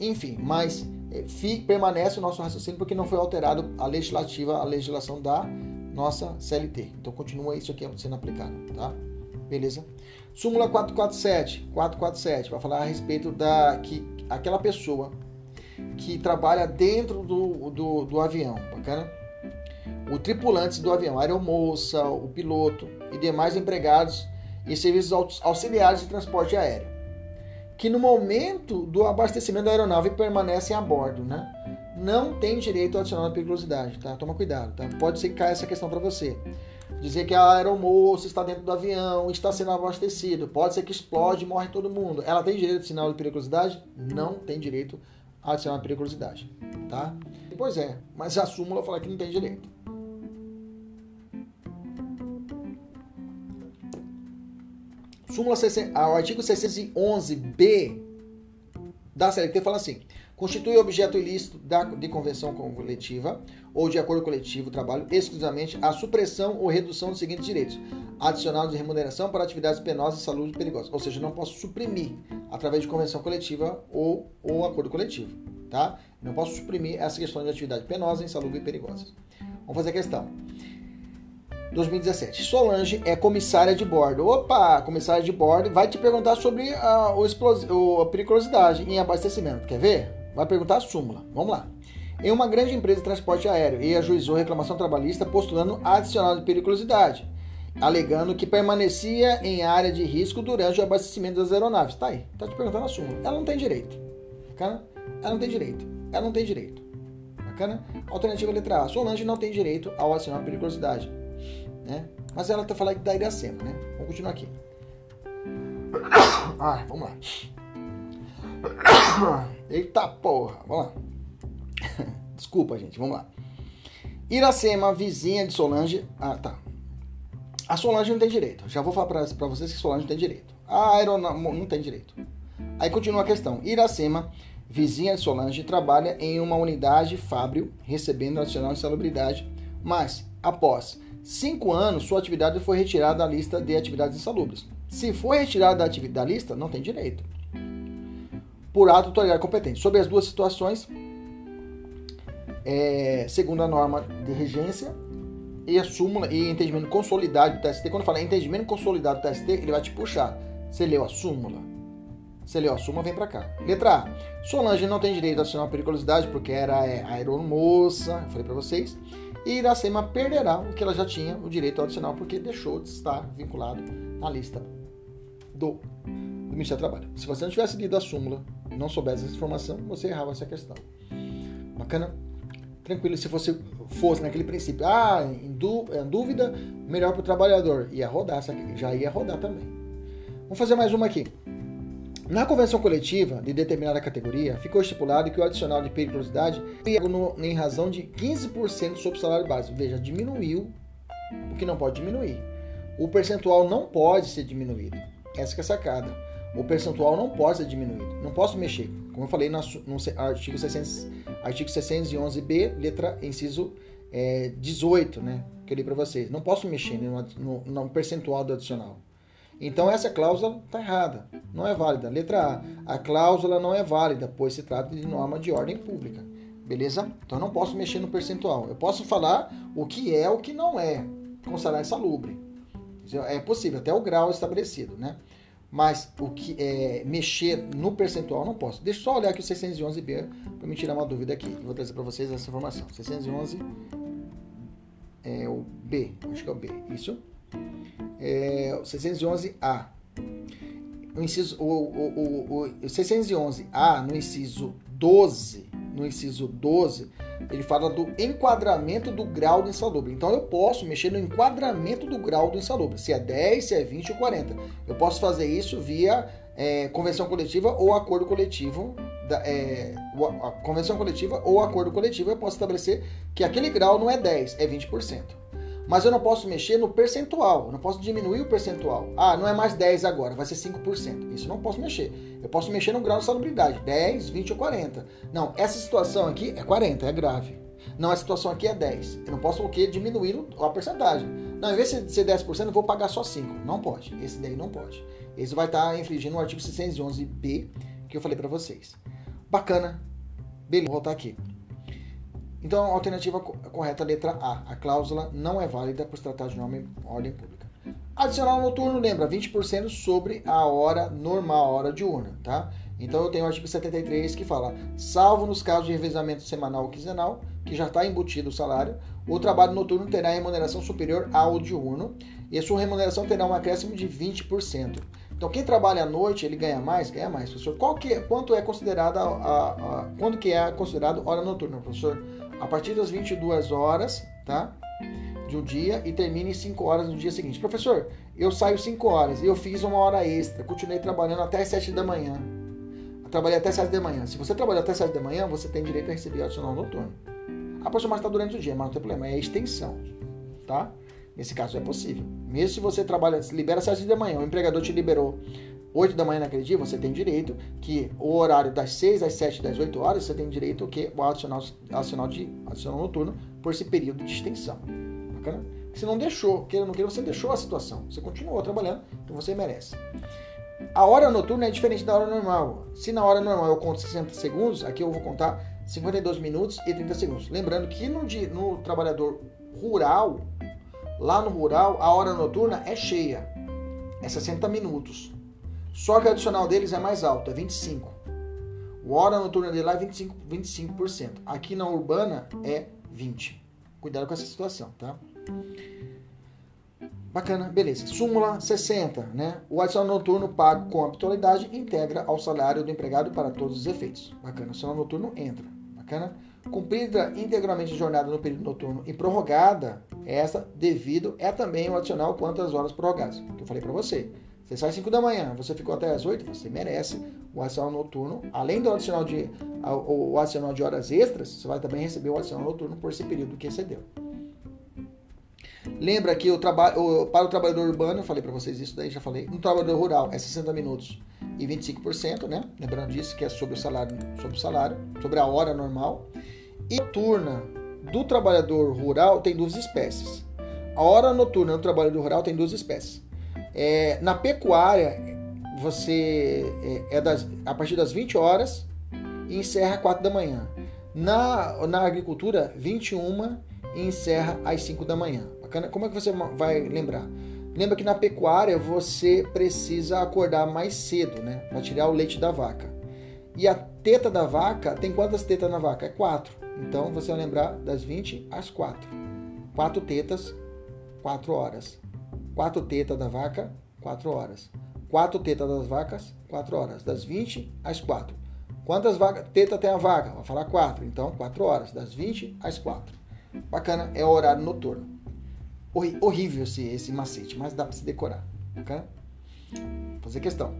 Enfim, mas é, permanece o nosso raciocínio porque não foi alterado a legislativa, a legislação da nossa CLT. Então continua isso aqui sendo aplicado, tá? Beleza? Súmula 447, 447 vai falar a respeito da que aquela pessoa que trabalha dentro do, do, do avião, bacana? O tripulante do avião, a aeromoça, o piloto e demais empregados em serviços auxiliares de transporte aéreo que no momento do abastecimento da aeronave permanecem a bordo, né? Não tem direito adicional à periculosidade, tá? Toma cuidado, tá? Pode ser que caia essa questão para você. Dizer que a aeromoça está dentro do avião, está sendo abastecido, pode ser que explode e morre todo mundo. Ela tem direito de sinal de periculosidade? Não tem direito a adicionar periculosidade, tá? Pois é, mas a súmula fala que não tem direito. Súmula 60, o artigo 611b da CLT fala assim: constitui objeto ilícito da, de convenção coletiva ou de acordo coletivo trabalho exclusivamente a supressão ou redução dos seguintes direitos: adicional de remuneração para atividades penosas, saludes e perigosas. Ou seja, não posso suprimir através de convenção coletiva ou, ou acordo coletivo, tá? Não posso suprimir essa questão de atividade penosa, insalubre e perigosa. Vamos fazer a questão. 2017. Solange é comissária de bordo. Opa, comissária de bordo vai te perguntar sobre a, o a periculosidade em abastecimento. Quer ver? Vai perguntar a súmula. Vamos lá. Em uma grande empresa de transporte aéreo e ajuizou reclamação trabalhista postulando adicional de periculosidade, alegando que permanecia em área de risco durante o abastecimento das aeronaves. Tá aí, tá te perguntando a súmula. Ela não tem direito. Bacana? Ela não tem direito. Ela não tem direito. Bacana? Alternativa letra A. Solange não tem direito ao adicional de periculosidade né? Mas ela tá falando que da Iracema, né? Vamos continuar aqui. Ah, vamos lá. Eita porra, vamos lá. Desculpa, gente, vamos lá. Iracema, vizinha de Solange. Ah, tá. A Solange não tem direito. Já vou falar pra, vocês que Solange não tem direito. A aeronave não tem direito. Aí continua a questão. Iracema, vizinha de Solange, trabalha em uma unidade fábrio, recebendo adicional de salubridade, mas após cinco anos, sua atividade foi retirada da lista de atividades insalubres. Se for retirada da, da lista, não tem direito. Por ato autoridade competente. Sobre as duas situações, é, segundo a norma de regência e a súmula e entendimento consolidado do TST, quando fala entendimento consolidado do TST, ele vai te puxar. Você leu a súmula? Você leu a súmula, vem para cá. Letra A. Solange não tem direito a assinar periculosidade porque era é, aeromoça, falei para vocês e Iracema perderá o que ela já tinha, o direito adicional, porque deixou de estar vinculado na lista do, do Ministério do Trabalho. Se você não tivesse lido a súmula não soubesse essa informação, você errava essa questão. Bacana? Tranquilo, se você fosse naquele princípio, ah, em, em dúvida, melhor para o trabalhador, ia rodar, já ia rodar também. Vamos fazer mais uma aqui. Na convenção coletiva de determinada categoria, ficou estipulado que o adicional de periculosidade é em razão de 15% sobre o salário básico. Veja, diminuiu o que não pode diminuir. O percentual não pode ser diminuído. Essa é a sacada. O percentual não pode ser diminuído. Não posso mexer. Como eu falei no, artigo, 600, artigo 611b, letra inciso é, 18, né? Que eu li para vocês. Não posso mexer no, no, no percentual do adicional. Então essa cláusula está errada, não é válida. Letra A, a cláusula não é válida, pois se trata de norma de ordem pública. Beleza? Então eu não posso mexer no percentual. Eu posso falar o que é o que não é com salário salubre. É possível, até o grau estabelecido, né? Mas o que é mexer no percentual não posso. Deixa eu só olhar aqui o 611B para me tirar uma dúvida aqui. Vou trazer para vocês essa informação. 611 é o B, acho que é o B. Isso é, 611A. o inciso o, o, o, o 611A no inciso 12, no inciso 12, ele fala do enquadramento do grau do insalubre. Então eu posso mexer no enquadramento do grau do insalubre, se é 10, se é 20 ou 40. Eu posso fazer isso via é, convenção coletiva ou acordo coletivo. Da, é, a convenção coletiva ou acordo coletivo, eu posso estabelecer que aquele grau não é 10, é 20%. Mas eu não posso mexer no percentual, eu não posso diminuir o percentual. Ah, não é mais 10 agora, vai ser 5%. Isso eu não posso mexer. Eu posso mexer no grau de salubridade, 10, 20 ou 40. Não, essa situação aqui é 40, é grave. Não, a situação aqui é 10. Eu não posso o quê? Diminuir a porcentagem. Não, em vez de ser 10%, eu vou pagar só 5. Não pode. Esse daí não pode. Esse vai estar infringindo o artigo 611b que eu falei para vocês. Bacana. Beleza, vou voltar aqui. Então, a alternativa correta, letra A. A cláusula não é válida por se tratar de nome ordem pública. Adicional noturno, lembra, 20% sobre a hora normal, a hora diurna, tá? Então eu tenho o artigo 73 que fala: salvo nos casos de revezamento semanal ou quinzenal, que já está embutido o salário, o trabalho noturno terá remuneração superior ao diurno e a sua remuneração terá um acréscimo de 20%. Então quem trabalha à noite, ele ganha mais? Ganha mais, professor. Qual que é, quanto é considerada a, a, a, quando que é considerado hora noturna, professor? A partir das 22 horas, tá? De um dia e termina em 5 horas no dia seguinte. Professor, eu saio 5 horas e eu fiz uma hora extra, continuei trabalhando até as 7 da manhã trabalhei até 7 da manhã. Se você trabalhar até 7 da manhã, você tem direito a receber adicional noturno. A pessoa mais está durante o dia, mas não tem problema, é a extensão, tá? Nesse caso é possível. Mesmo se você trabalha, libera às 7 da manhã, o empregador te liberou 8 da manhã naquele dia, você tem direito que o horário das 6 às 7, das 8 horas, você tem direito que o adicional, adicional, de, adicional noturno por esse período de extensão. Bacana? Você não deixou, queira ou não queira, você deixou a situação. Você continuou trabalhando, então você merece. A hora noturna é diferente da hora normal. Se na hora normal eu conto 60 segundos, aqui eu vou contar 52 minutos e 30 segundos. Lembrando que no, no trabalhador rural, lá no rural, a hora noturna é cheia. É 60 minutos. Só que o adicional deles é mais alto, é 25. O hora noturna dele lá é 25%. 25%. Aqui na urbana é 20%. Cuidado com essa situação, tá? Bacana, beleza. Súmula 60, né? O adicional noturno pago com habitualidade integra ao salário do empregado para todos os efeitos. Bacana, o adicional noturno entra. Bacana. Cumprida integralmente a jornada no período noturno e prorrogada, essa devido é também o adicional quantas horas prorrogadas, que eu falei para você. Você sai 5 da manhã, você ficou até as 8, você merece o adicional noturno. Além do adicional de, o adicional de horas extras, você vai também receber o adicional noturno por esse período que excedeu. Lembra que o trabalho para o trabalhador urbano, eu falei para vocês isso daí, já falei. No trabalhador rural é 60 minutos e 25%, né? Lembrando disso que é sobre o salário, sobre o salário, sobre a hora normal. E noturna do trabalhador rural tem duas espécies. A hora noturna do trabalhador rural tem duas espécies. É, na pecuária, você é, é das, a partir das 20 horas e encerra 4 da manhã. Na, na agricultura, 21 e encerra às 5 da manhã bacana. Como é que você vai lembrar? Lembra que na pecuária você precisa acordar mais cedo, né? Para tirar o leite da vaca. E a teta da vaca, tem quantas tetas na vaca? É quatro. Então você vai lembrar das 20 às 4. Quatro tetas, 4 horas. Quatro tetas da vaca, 4 horas. Quatro tetas das vacas, 4 horas. Das 20 às 4. Quantas tetas tem a vaca? Vai falar 4. Então, 4 horas. Das 20 às 4. Bacana, é o horário noturno horrível esse, esse macete, mas dá para se decorar. Ok? Fazer questão.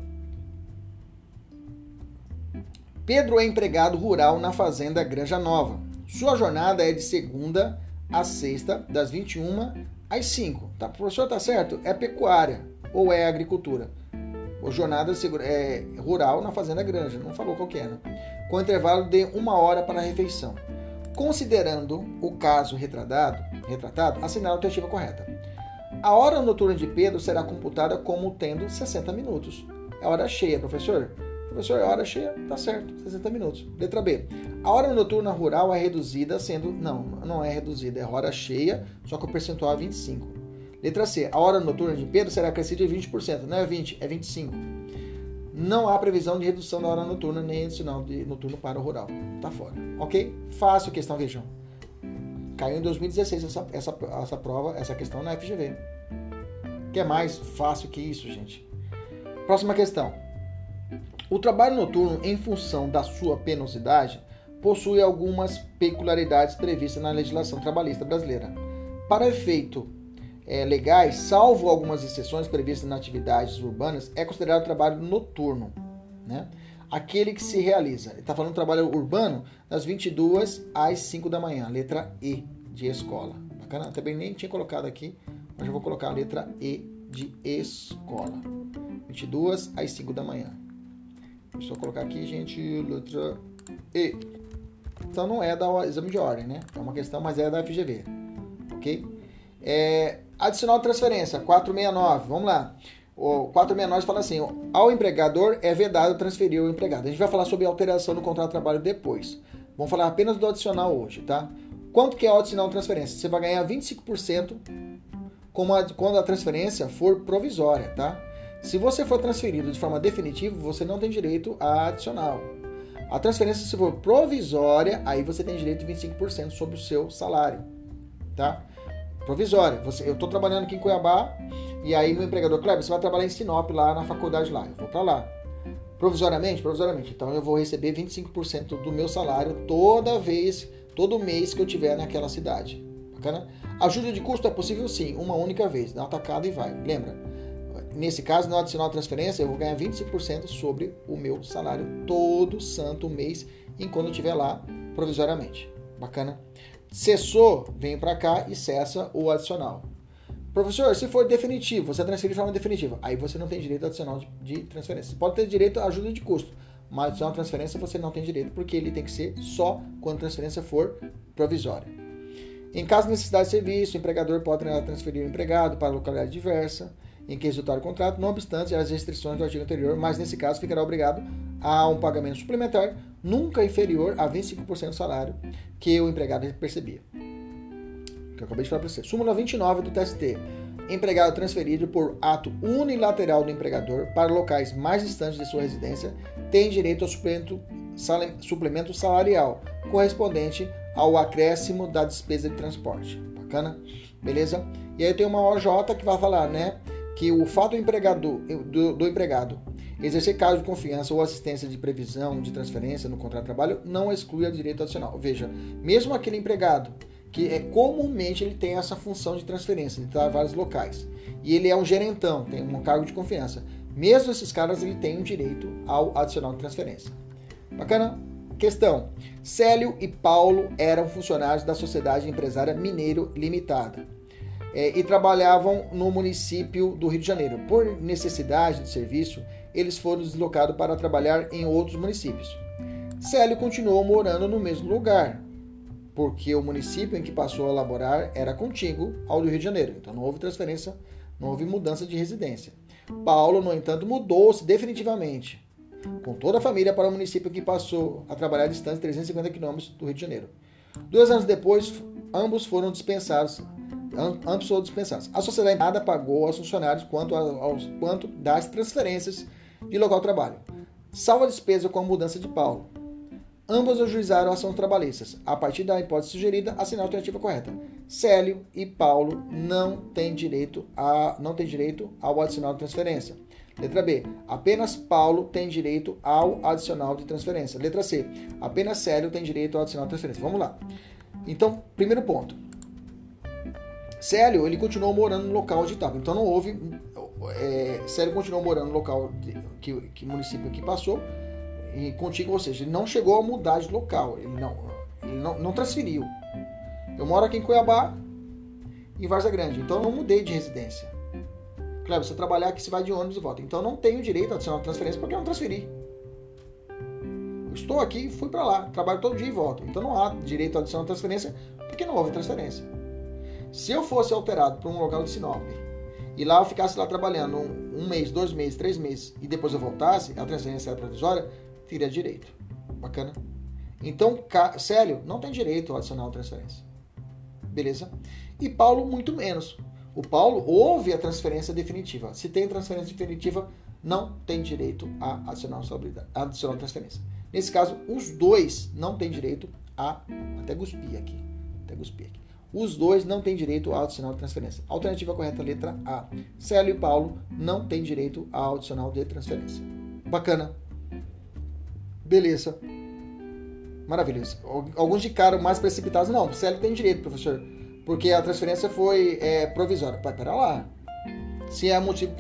Pedro é empregado rural na fazenda Granja Nova. Sua jornada é de segunda a sexta, das 21 às 5. Tá, professor, tá certo? É pecuária ou é agricultura? Ou jornada é rural na fazenda Granja. Não falou qual que é, né? Com intervalo de uma hora para a refeição. Considerando o caso retratado, retratado assinale a alternativa correta. A hora noturna de Pedro será computada como tendo 60 minutos. É hora cheia, professor? Professor, é hora cheia? Tá certo, 60 minutos. Letra B. A hora noturna rural é reduzida sendo. Não, não é reduzida, é hora cheia, só que o percentual é 25. Letra C. A hora noturna de Pedro será acrescida de 20%. Não é 20, é 25 não há previsão de redução da hora noturna nem adicional de noturno para o rural. Tá fora. Ok? Fácil questão, vejam. Caiu em 2016 essa, essa, essa prova, essa questão na FGV. Que é mais fácil que isso, gente. Próxima questão. O trabalho noturno, em função da sua penosidade, possui algumas peculiaridades previstas na legislação trabalhista brasileira. Para efeito é, legais, salvo algumas exceções previstas nas atividades urbanas, é considerado trabalho noturno. Né? Aquele que se realiza. Ele está falando trabalho urbano das 22 às 5 da manhã, letra E de escola. Bacana? Também nem tinha colocado aqui, mas eu vou colocar a letra E de escola. 22 às 5 da manhã. Deixa eu colocar aqui, gente, letra E. Então não é da exame de ordem, né? É uma questão, mas é da FGV. Ok? É, adicional de transferência, 469. Vamos lá. O 469 fala assim: ao empregador é vedado transferir o empregado. A gente vai falar sobre alteração no contrato de trabalho depois. Vamos falar apenas do adicional hoje, tá? Quanto que é o adicional de transferência? Você vai ganhar 25% quando a transferência for provisória, tá? Se você for transferido de forma definitiva, você não tem direito a adicional. A transferência, se for provisória, aí você tem direito a 25% sobre o seu salário, tá? Provisória. Você, eu estou trabalhando aqui em Cuiabá e aí meu empregador, Kleber, você vai trabalhar em Sinop, lá na faculdade lá. Eu vou para lá. Provisoriamente? Provisoriamente. Então eu vou receber 25% do meu salário toda vez, todo mês que eu tiver naquela cidade. Bacana? Ajuda de custo é possível sim, uma única vez, dá uma tacada e vai. Lembra? Nesse caso, no adicional transferência, eu vou ganhar 25% sobre o meu salário todo santo mês, enquanto eu estiver lá provisoriamente. Bacana? Cessou, vem para cá e cessa o adicional. Professor, se for definitivo, você transferir de forma definitiva, aí você não tem direito adicional de, transferência. Você pode ter direito à ajuda de custo, mas adicional transferência você não tem direito, porque ele tem que ser só quando a transferência for provisória. Em caso de necessidade de serviço, o empregador pode transferir o empregado para localidade diversa em que resultar o contrato, não obstante as restrições do artigo anterior, mas nesse caso ficará obrigado a um pagamento suplementar nunca inferior a 25% do salário que o empregado percebia. Que eu acabei de falar para você. Súmula 29 do TST. Empregado transferido por ato unilateral do empregador para locais mais distantes de sua residência tem direito ao suplemento, suplemento salarial correspondente ao acréscimo da despesa de transporte. Bacana? Beleza? E aí tem uma OJ que vai falar, né? Que o fato do, empregado, do, do empregado exercer caso de confiança ou assistência de previsão de transferência no contrato de trabalho não exclui a direito adicional. Veja, mesmo aquele empregado que é comumente ele tem essa função de transferência, ele está em vários locais, e ele é um gerentão, tem um cargo de confiança. Mesmo esses caras, ele tem um direito ao adicional de transferência. Bacana? Questão: Célio e Paulo eram funcionários da Sociedade Empresária Mineiro Limitada é, e trabalhavam no município do Rio de Janeiro. Por necessidade de serviço, eles foram deslocados para trabalhar em outros municípios. Célio continuou morando no mesmo lugar, porque o município em que passou a laborar era contíguo ao do Rio de Janeiro, então não houve transferência, não houve mudança de residência. Paulo, no entanto, mudou-se definitivamente, com toda a família, para o município que passou a trabalhar distante de 350 quilômetros do Rio de Janeiro. Dois anos depois, ambos foram dispensados ambos foram dispensados. A sociedade nada pagou aos funcionários quanto, aos, quanto das transferências de local de trabalho, salvo a despesa com a mudança de Paulo. Ambos ajuizaram ações trabalhistas. A partir da hipótese sugerida, assinar a alternativa correta. Célio e Paulo não têm direito, a, não têm direito ao adicional de transferência. Letra B. Apenas Paulo tem direito ao adicional de transferência. Letra C. Apenas Célio tem direito ao adicional de transferência. Vamos lá. Então, primeiro ponto. Célio, ele continuou morando no local onde estava. Então não houve. É, Célio continuou morando no local que, que município aqui passou e contigo, ou seja, ele não chegou a mudar de local, ele não, ele não, não transferiu. Eu moro aqui em Cuiabá, em Varza Grande, então eu não mudei de residência. Claro, você trabalhar aqui, você vai de ônibus e volta. Então eu não tenho direito a adicionar transferência porque eu não transferi. Eu estou aqui e fui para lá, trabalho todo dia e volto. Então não há direito a adicionar transferência porque não houve transferência. Se eu fosse alterado para um local de Sinop e lá eu ficasse lá trabalhando um, um, mês, dois meses, três meses e depois eu voltasse, a transferência era provisória, teria direito. Bacana? Então, Célio não tem direito ao adicional transferência. Beleza? E Paulo, muito menos. O Paulo houve a transferência definitiva. Se tem transferência definitiva, não tem direito a adicional, adicional transferência. Nesse caso, os dois não têm direito a. Até cuspir aqui. Até cuspir aqui. Os dois não têm direito ao adicional de transferência. Alternativa correta, letra A. Célio e Paulo não têm direito ao adicional de transferência. Bacana. Beleza. Maravilhoso. Alguns de cara mais precipitados, não, Célio tem direito, professor, porque a transferência foi é, provisória. Pera lá. Se é motivo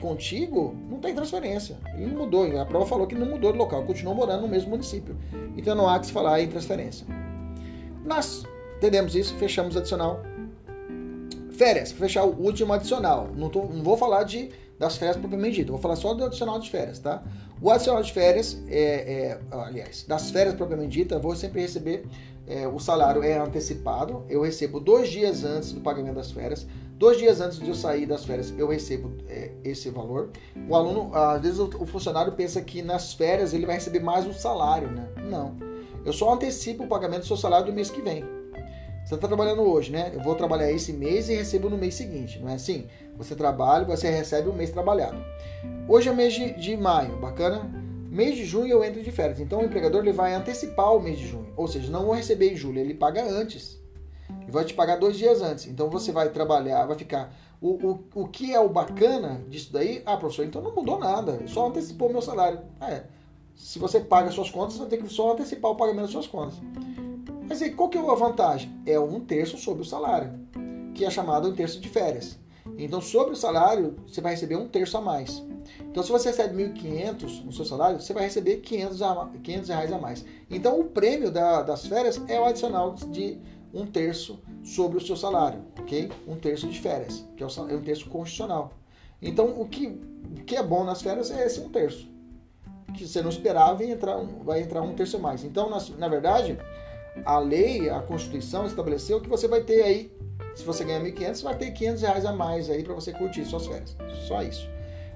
contigo, não tem transferência. Ele não mudou. A prova falou que não mudou de local, continuou morando no mesmo município. Então não há que se falar em transferência. Nós entendemos isso, fechamos adicional. Férias, fechar o último adicional. Não, tô, não vou falar de, das férias propriamente dito, vou falar só do adicional de férias, tá? O adicional de férias, é, é, aliás, das férias propriamente dita, eu vou sempre receber, é, o salário é antecipado, eu recebo dois dias antes do pagamento das férias. Dois dias antes de eu sair das férias, eu recebo é, esse valor. O aluno, às vezes, o, o, funcionário pensa que nas férias ele vai receber mais um salário, né? Não. Eu só antecipo o pagamento do seu salário do mês que vem. Você está trabalhando hoje, né? Eu vou trabalhar esse mês e recebo no mês seguinte, não é assim? Você trabalha, você recebe o mês trabalhado. Hoje é mês de, de maio, bacana? Mês de junho eu entro de férias, então o empregador ele vai antecipar o mês de junho, ou seja, não vou receber em julho, ele paga antes e vai te pagar dois dias antes. Então você vai trabalhar, vai ficar. O, o, o que é o bacana disso daí? Ah, professor, então não mudou nada, só antecipou meu salário. É. Se você paga suas contas, você vai ter que só antecipar o pagamento das suas contas. Mas aí, qual que é a vantagem? É um terço sobre o salário, que é chamado um terço de férias. Então, sobre o salário, você vai receber um terço a mais. Então, se você recebe 1.500 no seu salário, você vai receber 500, a, 500 reais a mais. Então, o prêmio da, das férias é o adicional de um terço sobre o seu salário, ok? Um terço de férias, que é, é um terço constitucional. Então, o que, o que é bom nas férias é esse um terço. Que você não esperava e entrar vai entrar um terço mais. Então, na, na verdade, a lei, a Constituição estabeleceu que você vai ter aí, se você ganhar 1.500, você vai ter 500 reais a mais aí para você curtir suas férias. Só isso.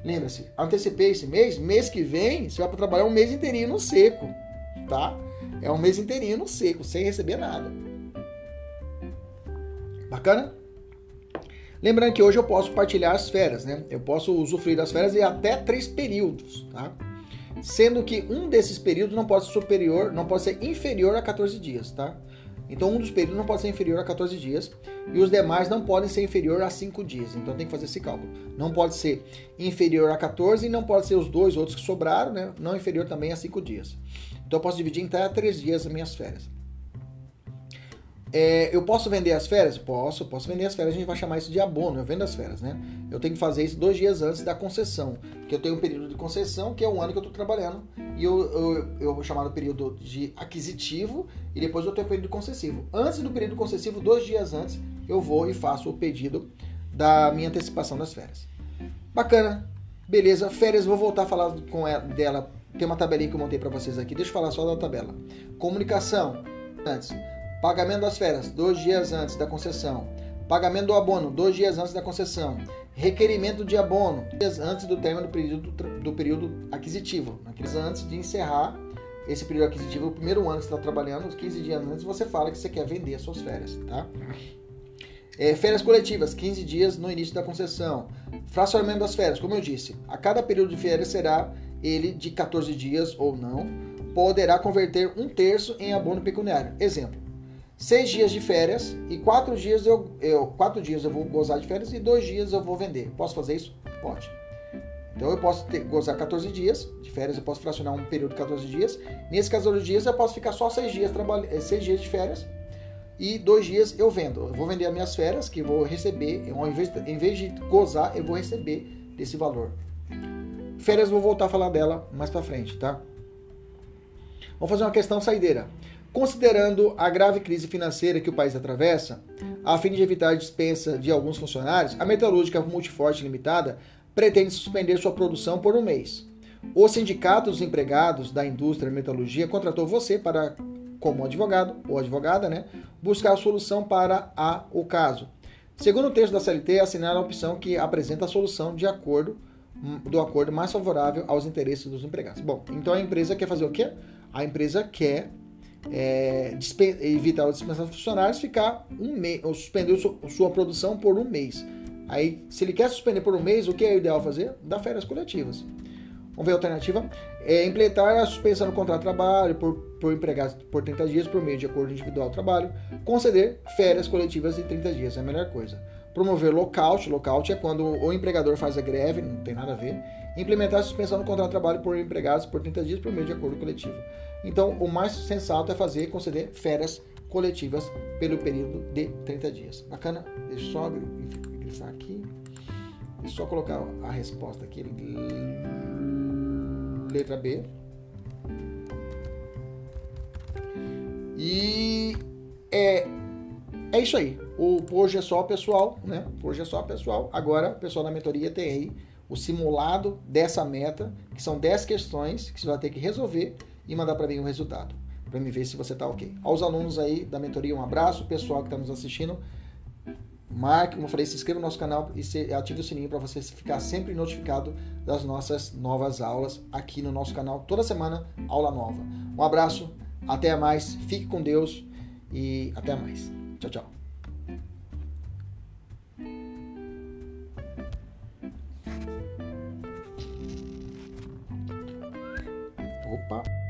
Lembra-se, antecipei esse mês, mês que vem você vai para trabalhar um mês inteirinho no seco, tá? É um mês inteirinho no seco, sem receber nada. Bacana? Lembrando que hoje eu posso partilhar as férias, né? Eu posso usufruir das férias em até três períodos, tá? Sendo que um desses períodos não pode ser superior, não pode ser inferior a 14 dias, tá? Então um dos períodos não pode ser inferior a 14 dias e os demais não podem ser inferior a 5 dias. Então tem que fazer esse cálculo. Não pode ser inferior a 14 e não pode ser os dois outros que sobraram, né? Não inferior também a 5 dias. Então eu posso dividir em até 3 dias as minhas férias. É, eu posso vender as férias? Posso, posso vender as férias. A gente vai chamar isso de abono. Eu vendo as férias, né? Eu tenho que fazer isso dois dias antes da concessão. Que eu tenho um período de concessão, que é um ano que eu estou trabalhando. E eu, eu, eu vou chamar do período de aquisitivo. E depois eu tenho o período concessivo. Antes do período concessivo, dois dias antes, eu vou e faço o pedido da minha antecipação das férias. Bacana. Beleza. Férias, vou voltar a falar com ela, dela. Tem uma tabelinha que eu montei para vocês aqui. Deixa eu falar só da tabela. Comunicação. Antes Pagamento das férias, dois dias antes da concessão. Pagamento do abono, dois dias antes da concessão. Requerimento de abono, dias antes do término do período, do período aquisitivo. Antes de encerrar esse período aquisitivo, o primeiro ano que você está trabalhando, os 15 dias antes, você fala que você quer vender as suas férias, tá? É, férias coletivas, 15 dias no início da concessão. Fracionamento das férias, como eu disse, a cada período de férias será ele de 14 dias ou não, poderá converter um terço em abono pecuniário. Exemplo, seis dias de férias e quatro dias eu, eu, quatro dias eu vou gozar de férias e dois dias eu vou vender. Posso fazer isso? Pode. Então eu posso ter, gozar 14 dias de férias, eu posso fracionar um período de 14 dias. Nesses 14 dias eu posso ficar só seis dias, eh, seis dias de férias e dois dias eu vendo. Eu vou vender as minhas férias que eu vou receber, ao invés, em vez de gozar, eu vou receber desse valor. Férias vou voltar a falar dela mais para frente, tá? Vamos fazer uma questão saideira. Considerando a grave crise financeira que o país atravessa, a fim de evitar a dispensa de alguns funcionários, a Metalúrgica Multiforte Limitada pretende suspender sua produção por um mês. O Sindicato dos Empregados da Indústria de Metalurgia contratou você para, como advogado ou advogada, né, buscar a solução para a, o caso. Segundo o texto da CLT, assinar a opção que apresenta a solução de acordo do acordo mais favorável aos interesses dos empregados. Bom, então a empresa quer fazer o quê? A empresa quer é, evitar a dispensação de funcionários, ficar um mês, ou suspender sua produção por um mês. Aí, se ele quer suspender por um mês, o que é ideal fazer? Dar férias coletivas. Vamos ver a alternativa. É implementar a suspensão do contrato de trabalho por, por empregados por 30 dias por meio de acordo individual de trabalho. Conceder férias coletivas de 30 dias, é a melhor coisa. Promover lockout. Lockout é quando o empregador faz a greve, não tem nada a ver. Implementar a suspensão do contrato de trabalho por empregados por 30 dias por meio de acordo coletivo. Então, o mais sensato é fazer conceder férias coletivas pelo período de 30 dias. Bacana? Deixa eu só grifar aqui. Eu só colocar a resposta aqui letra B. E é, é isso aí. O hoje é só pessoal, né? Hoje é só pessoal. Agora, o pessoal da mentoria tem aí o simulado dessa meta, que são 10 questões que você vai ter que resolver e mandar para mim o resultado, para me ver se você está ok. Aos alunos aí da mentoria, um abraço, pessoal que está nos assistindo. Marque, como eu falei, se inscreva no nosso canal e ative o sininho para você ficar sempre notificado das nossas novas aulas aqui no nosso canal. Toda semana, aula nova. Um abraço, até mais, fique com Deus e até mais. Tchau, tchau. Opa!